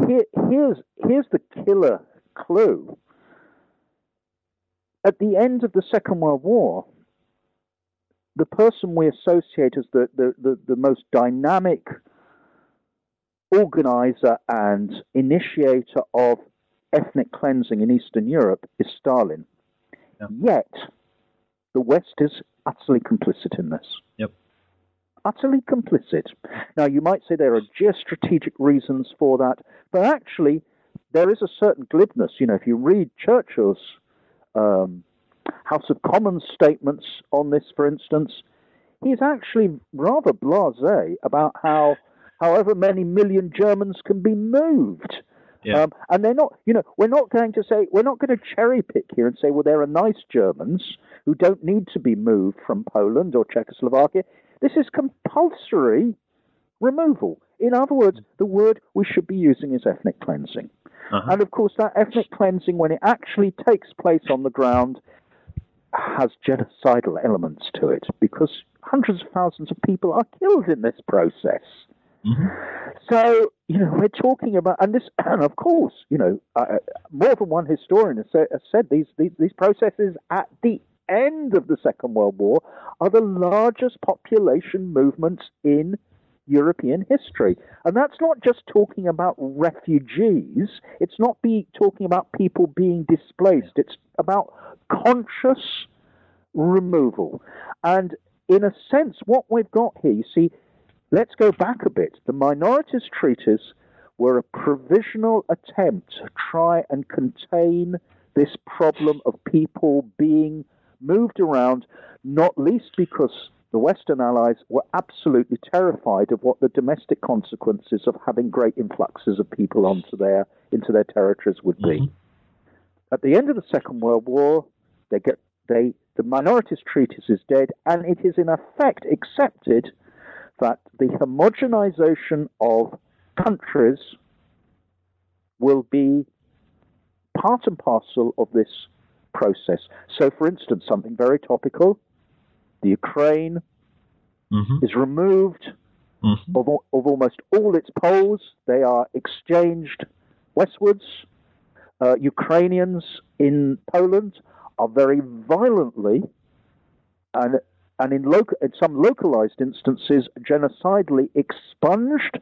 here, here's, here's the killer clue. At the end of the Second World War, the person we associate as the, the, the, the most dynamic organizer and initiator of ethnic cleansing in Eastern Europe is Stalin. Yep. Yet, the West is utterly complicit in this. Yep. Utterly complicit. Now, you might say there are geostrategic reasons for that, but actually, there is a certain glibness. You know, if you read Churchill's um, House of Commons statements on this, for instance, he's actually rather blasé about how however many million Germans can be moved. Yeah. Um, and they're not, you know, we're not going to say, we're not going to cherry pick here and say, well, there are nice Germans who don't need to be moved from Poland or Czechoslovakia. This is compulsory removal. In other words, the word we should be using is ethnic cleansing. Uh-huh. And of course, that ethnic cleansing, when it actually takes place on the ground, has genocidal elements to it because hundreds of thousands of people are killed in this process. Mhm. So, you know, we're talking about, and this, and of course, you know, uh, more than one historian has said, has said these, these, these processes at the end of the Second World War are the largest population movements in European history. And that's not just talking about refugees, it's not be talking about people being displaced, it's about conscious removal. And in a sense, what we've got here, you see, let's go back a bit. The Minorities Treaties were a provisional attempt to try and contain this problem of people being moved around, not least because the Western Allies were absolutely terrified of what the domestic consequences of having great influxes of people onto their into their territories would be. Mhm. At the end of the Second World War, they get they the Minorities Treaties is dead, and it is in effect accepted that the homogenization of countries will be part and parcel of this process. So, for instance, something very topical the Ukraine Mhm. is removed Mhm. of, al- of almost all its poles. They are exchanged westwards. Uh, Ukrainians in Poland are very violently and and in, local, in some localized instances genocidally expunged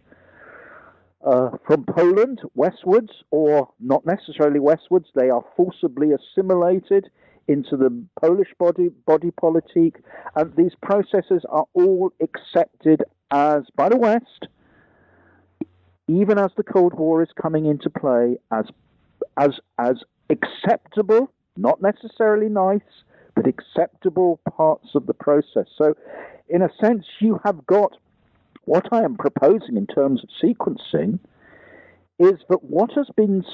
uh, from Poland westwards, or not necessarily westwards. They are forcibly assimilated into the Polish body body politic, and these processes are all accepted as by the West, even as the Cold War is coming into play, as as as acceptable, not necessarily nice, but acceptable parts of the process. So, in a sense, you have got what I am proposing in terms of sequencing is that what has been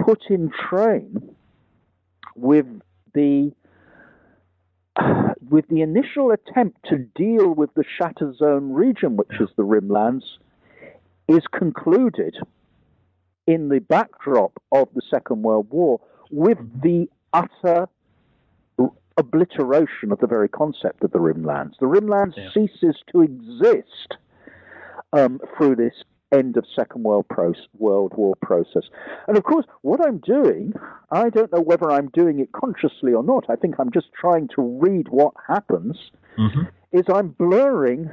put in train with the with the initial attempt to deal with the shatter zone region, which is the rimlands, is concluded in the backdrop of the Second World War with the utter obliteration of the very concept of the rimlands. The rimlands Yeah. ceases to exist um, through this end of Second World, pro- World War process. And of course, what I'm doing, I don't know whether I'm doing it consciously or not. I think I'm just trying to read what happens. Mhm. Is I'm blurring,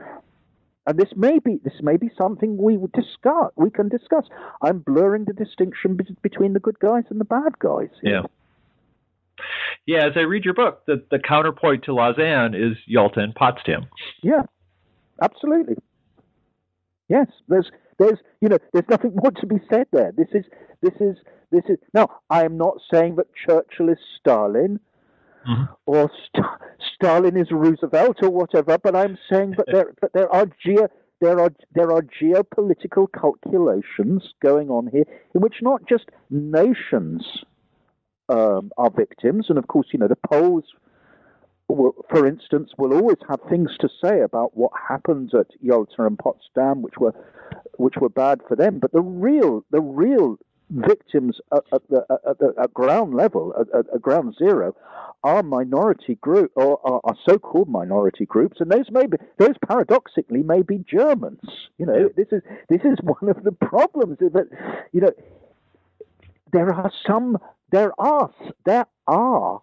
and this may be this may be something we would discuss. We can discuss. I'm blurring the distinction be- between the good guys and the bad guys. here. Yeah. Yeah, as I read your book, the, the counterpoint to Lausanne is Yalta and Potsdam. Yeah, absolutely. Yes, there's there's you know there's nothing more to be said there. This is this is this is now I am not saying that Churchill is Stalin Mhm. or St- Stalin is Roosevelt or whatever, but I'm saying that there that there are geo there are there are geopolitical calculations going on here in which not just nations um, are victims, and of course you know the Poles for instance, will always have things to say about what happened at Yalta and Potsdam, which were which were bad for them. But the real the real victims at, at the at, the, at ground level, at, at, ground zero, are minority group or are, are so-called minority groups, and those may be those paradoxically may be Germans. You know, this is this is one of the problems is that you know there are some there are there are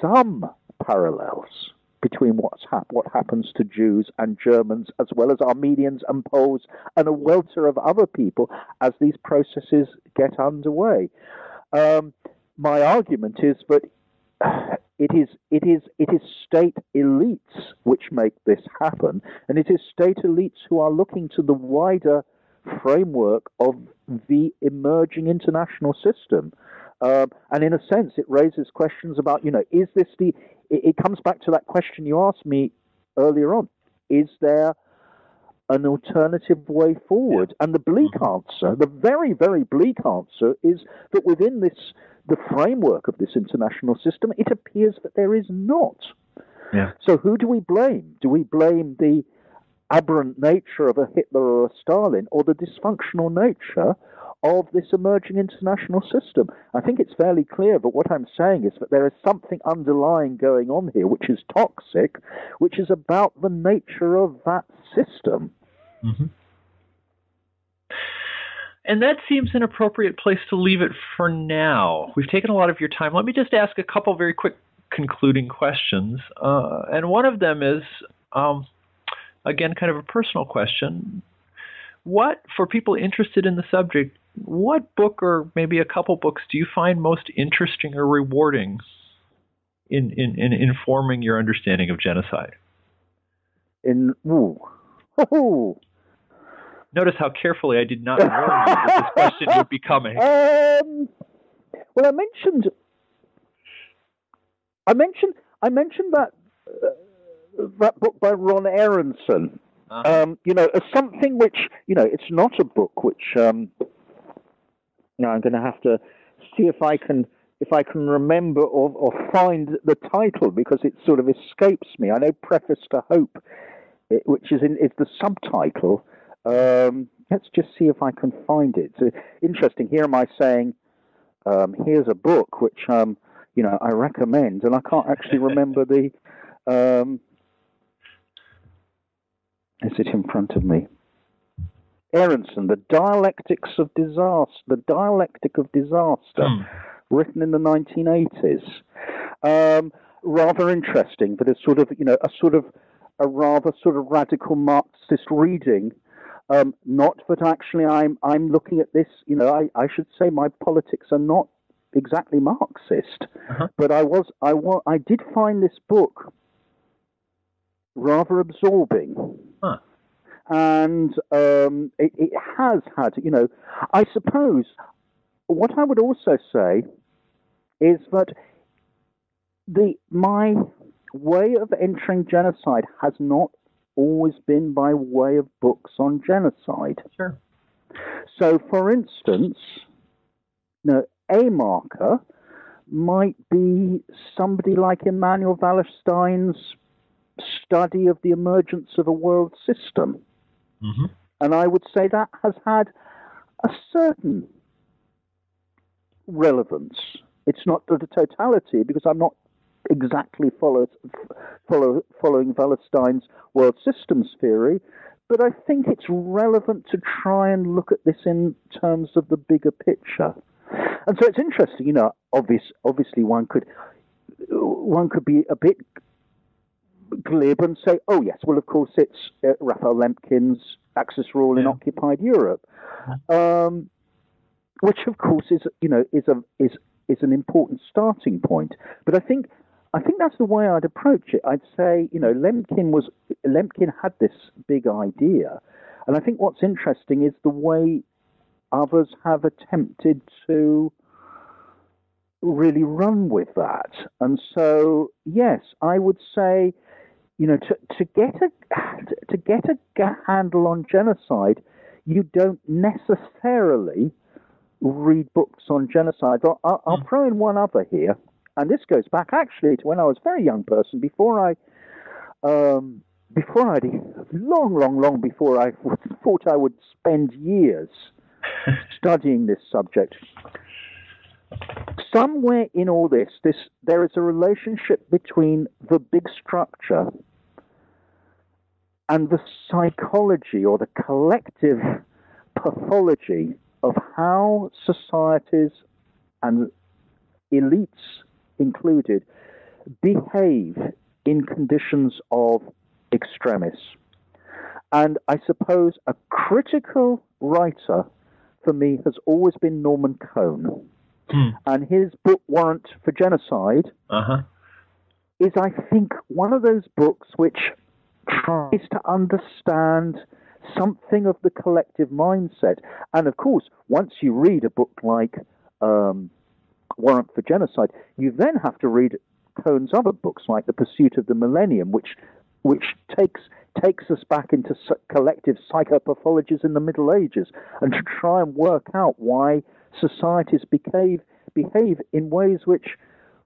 some parallels between what's hap- what happens to Jews and Germans, as well as Armenians and Poles, and a welter of other people as these processes get underway. Um, my argument is that it is it is it is state elites which make this happen, and it is state elites who are looking to the wider framework of the emerging international system. Um, and in a sense, it raises questions about, you know, is this the? It, it comes back to that question you asked me earlier on: Is there an alternative way forward? And the bleak mm-hmm. answer, the very, very bleak answer, is that within this the framework of this international system, it appears that there is not. Yeah. So who do we blame? Do we blame the aberrant nature of a Hitler or a Stalin, or the dysfunctional nature of this emerging international system. I think it's fairly clear, but what I'm saying is that there is something underlying going on here which is toxic, which is about the nature of that system. Mm-hmm. And that seems an appropriate place to leave it for now. We've taken a lot of your time. Let me just ask a couple very quick concluding questions. Uh, and one of them is um, again, kind of a personal question. What, for people interested in the subject, what book or maybe a couple books do you find most interesting or rewarding in, in, in informing your understanding of genocide? In ooh. ooh. Notice how carefully I did not warn you that this question would be coming. Um, well, I mentioned, I mentioned, I mentioned that uh, that book by Ron Aronson. Uh-huh. Um, you know, something which you know, it's not a book which um, now I'm going to have to see if I can if I can remember or, or find the title because it sort of escapes me. I know Preface to Hope, which is in is the subtitle. Um, let's just see if I can find it. So interesting. Here am I saying, um, here's a book which um, you know I recommend, and I can't actually remember the. Is it in front of me? Aronson, The Dialectics of Disaster, The Dialectic of Disaster, hmm. written in the 1980s. Um, rather interesting, but it's sort of, you know, a sort of, a rather sort of radical Marxist reading. Um, not that actually I'm, I'm looking at this, you know, I, I should say my politics are not exactly Marxist, uh-huh. but I was, I was, I did find this book rather absorbing. Huh and um, it, it, has had, you know, I suppose what I would also say is that the my way of entering genocide has not always been by way of books on genocide. Sure. So, for instance, you know, a marker might be somebody like Immanuel Wallerstein's study of the emergence of a world system. Mm-hmm. And I would say that has had a certain relevance. It's not the totality because I'm not exactly follow, follow, following Wallerstein's world systems theory, but I think it's relevant to try and look at this in terms of the bigger picture. And so it's interesting, you know. Obvious, obviously, one could one could be a bit glib and say, oh, yes, well, of course, it's uh, Raphael Lemkin's Axis Rule in occupied Europe, um, which, of course, is you know is a is is an important starting point. But I think I think that's the way I'd approach it. I'd say, you know, Lemkin was Lemkin had this big idea, and I think what's interesting is the way others have attempted to really run with that. And so, yes, I would say you know, to, to get a to get a handle on genocide, you don't necessarily read books on genocide. I'll, I'll, I'll hmm. throw in one other here, and this goes back actually to when I was a very young person, before I, um, before I, long, long, long before I thought I would spend years studying this subject. Somewhere in all this, this there is a relationship between the big structure and the psychology or the collective pathology of how societies and elites included behave in conditions of extremis. And I suppose a critical writer for me has always been Norman Cohn. Hmm. And his book, Warrant for Genocide, uh-huh. is, I think, one of those books which tries to understand something of the collective mindset. And of course, once you read a book like um, Warrant for Genocide, you then have to read Cohn's other books like The Pursuit of the Millennium, which which takes takes us back into collective psychopathologies in the Middle Ages and to try and work out why societies behave, behave in ways which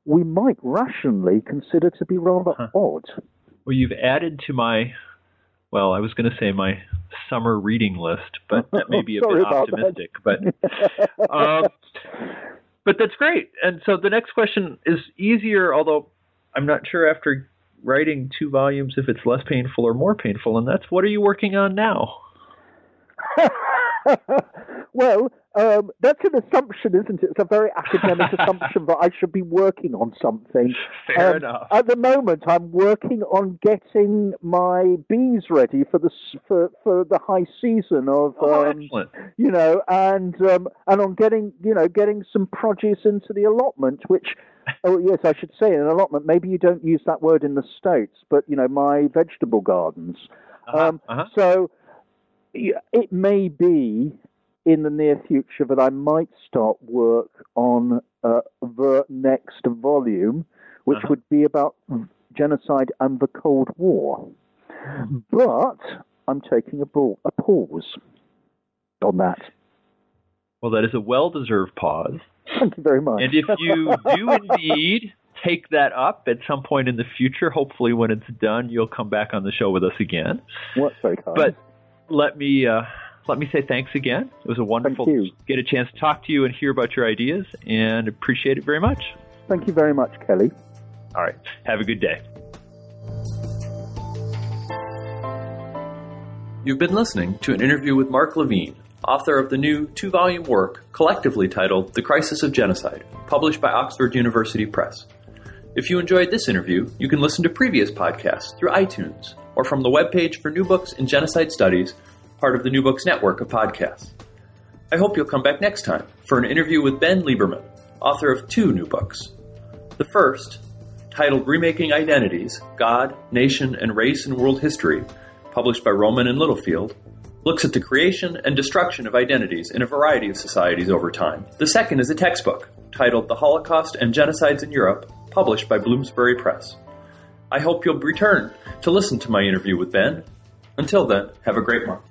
we might rationally consider to be rather huh. odd. Well, you've added to my, well, I was going to say my summer reading list, but that may be a bit optimistic. But, um, but that's great. And so the next question is easier, although I'm not sure after writing two volumes if it's less painful or more painful. And that's what are you working on now? well, um, that's an assumption, isn't it? It's a very academic assumption that I should be working on something. Fair um, enough. At the moment, I'm working on getting my bees ready for the for, for the high season of oh, um, excellent. you know, and um, and on getting you know getting some produce into the allotment, which. Oh yes, I should say an allotment. Maybe you don't use that word in the states, but you know my vegetable gardens. Uh-huh, um, uh-huh. So it may be in the near future that I might start work on uh, the next volume, which uh-huh. would be about genocide and the Cold War. But I'm taking a, ball, a pause on that. Well, that is a well deserved pause. Thank you very much. And if you do indeed take that up at some point in the future, hopefully when it's done, you'll come back on the show with us again. What very kind. But let me uh, let me say thanks again. It was a wonderful to get a chance to talk to you and hear about your ideas, and appreciate it very much. Thank you very much, Kelly. All right. Have a good day. You've been listening to an interview with Mark Levene, author of the new two volume work collectively titled The Crisis of Genocide, published by Oxford University Press. If you enjoyed this interview, you can listen to previous podcasts through iTunes or from the webpage for New Books in Genocide Studies, part of the New Books Network of podcasts. I hope you'll come back next time for an interview with Ben Lieberman, author of two new books. The first, titled Remaking Identities God, Nation, and Race in World History, published by Rowman and Littlefield, looks at the creation and destruction of identities in a variety of societies over time. The second is a textbook titled The Holocaust and Genocides in Europe, published by Bloomsbury Press. I hope you'll return to listen to my interview with Ben. Until then, have a great month.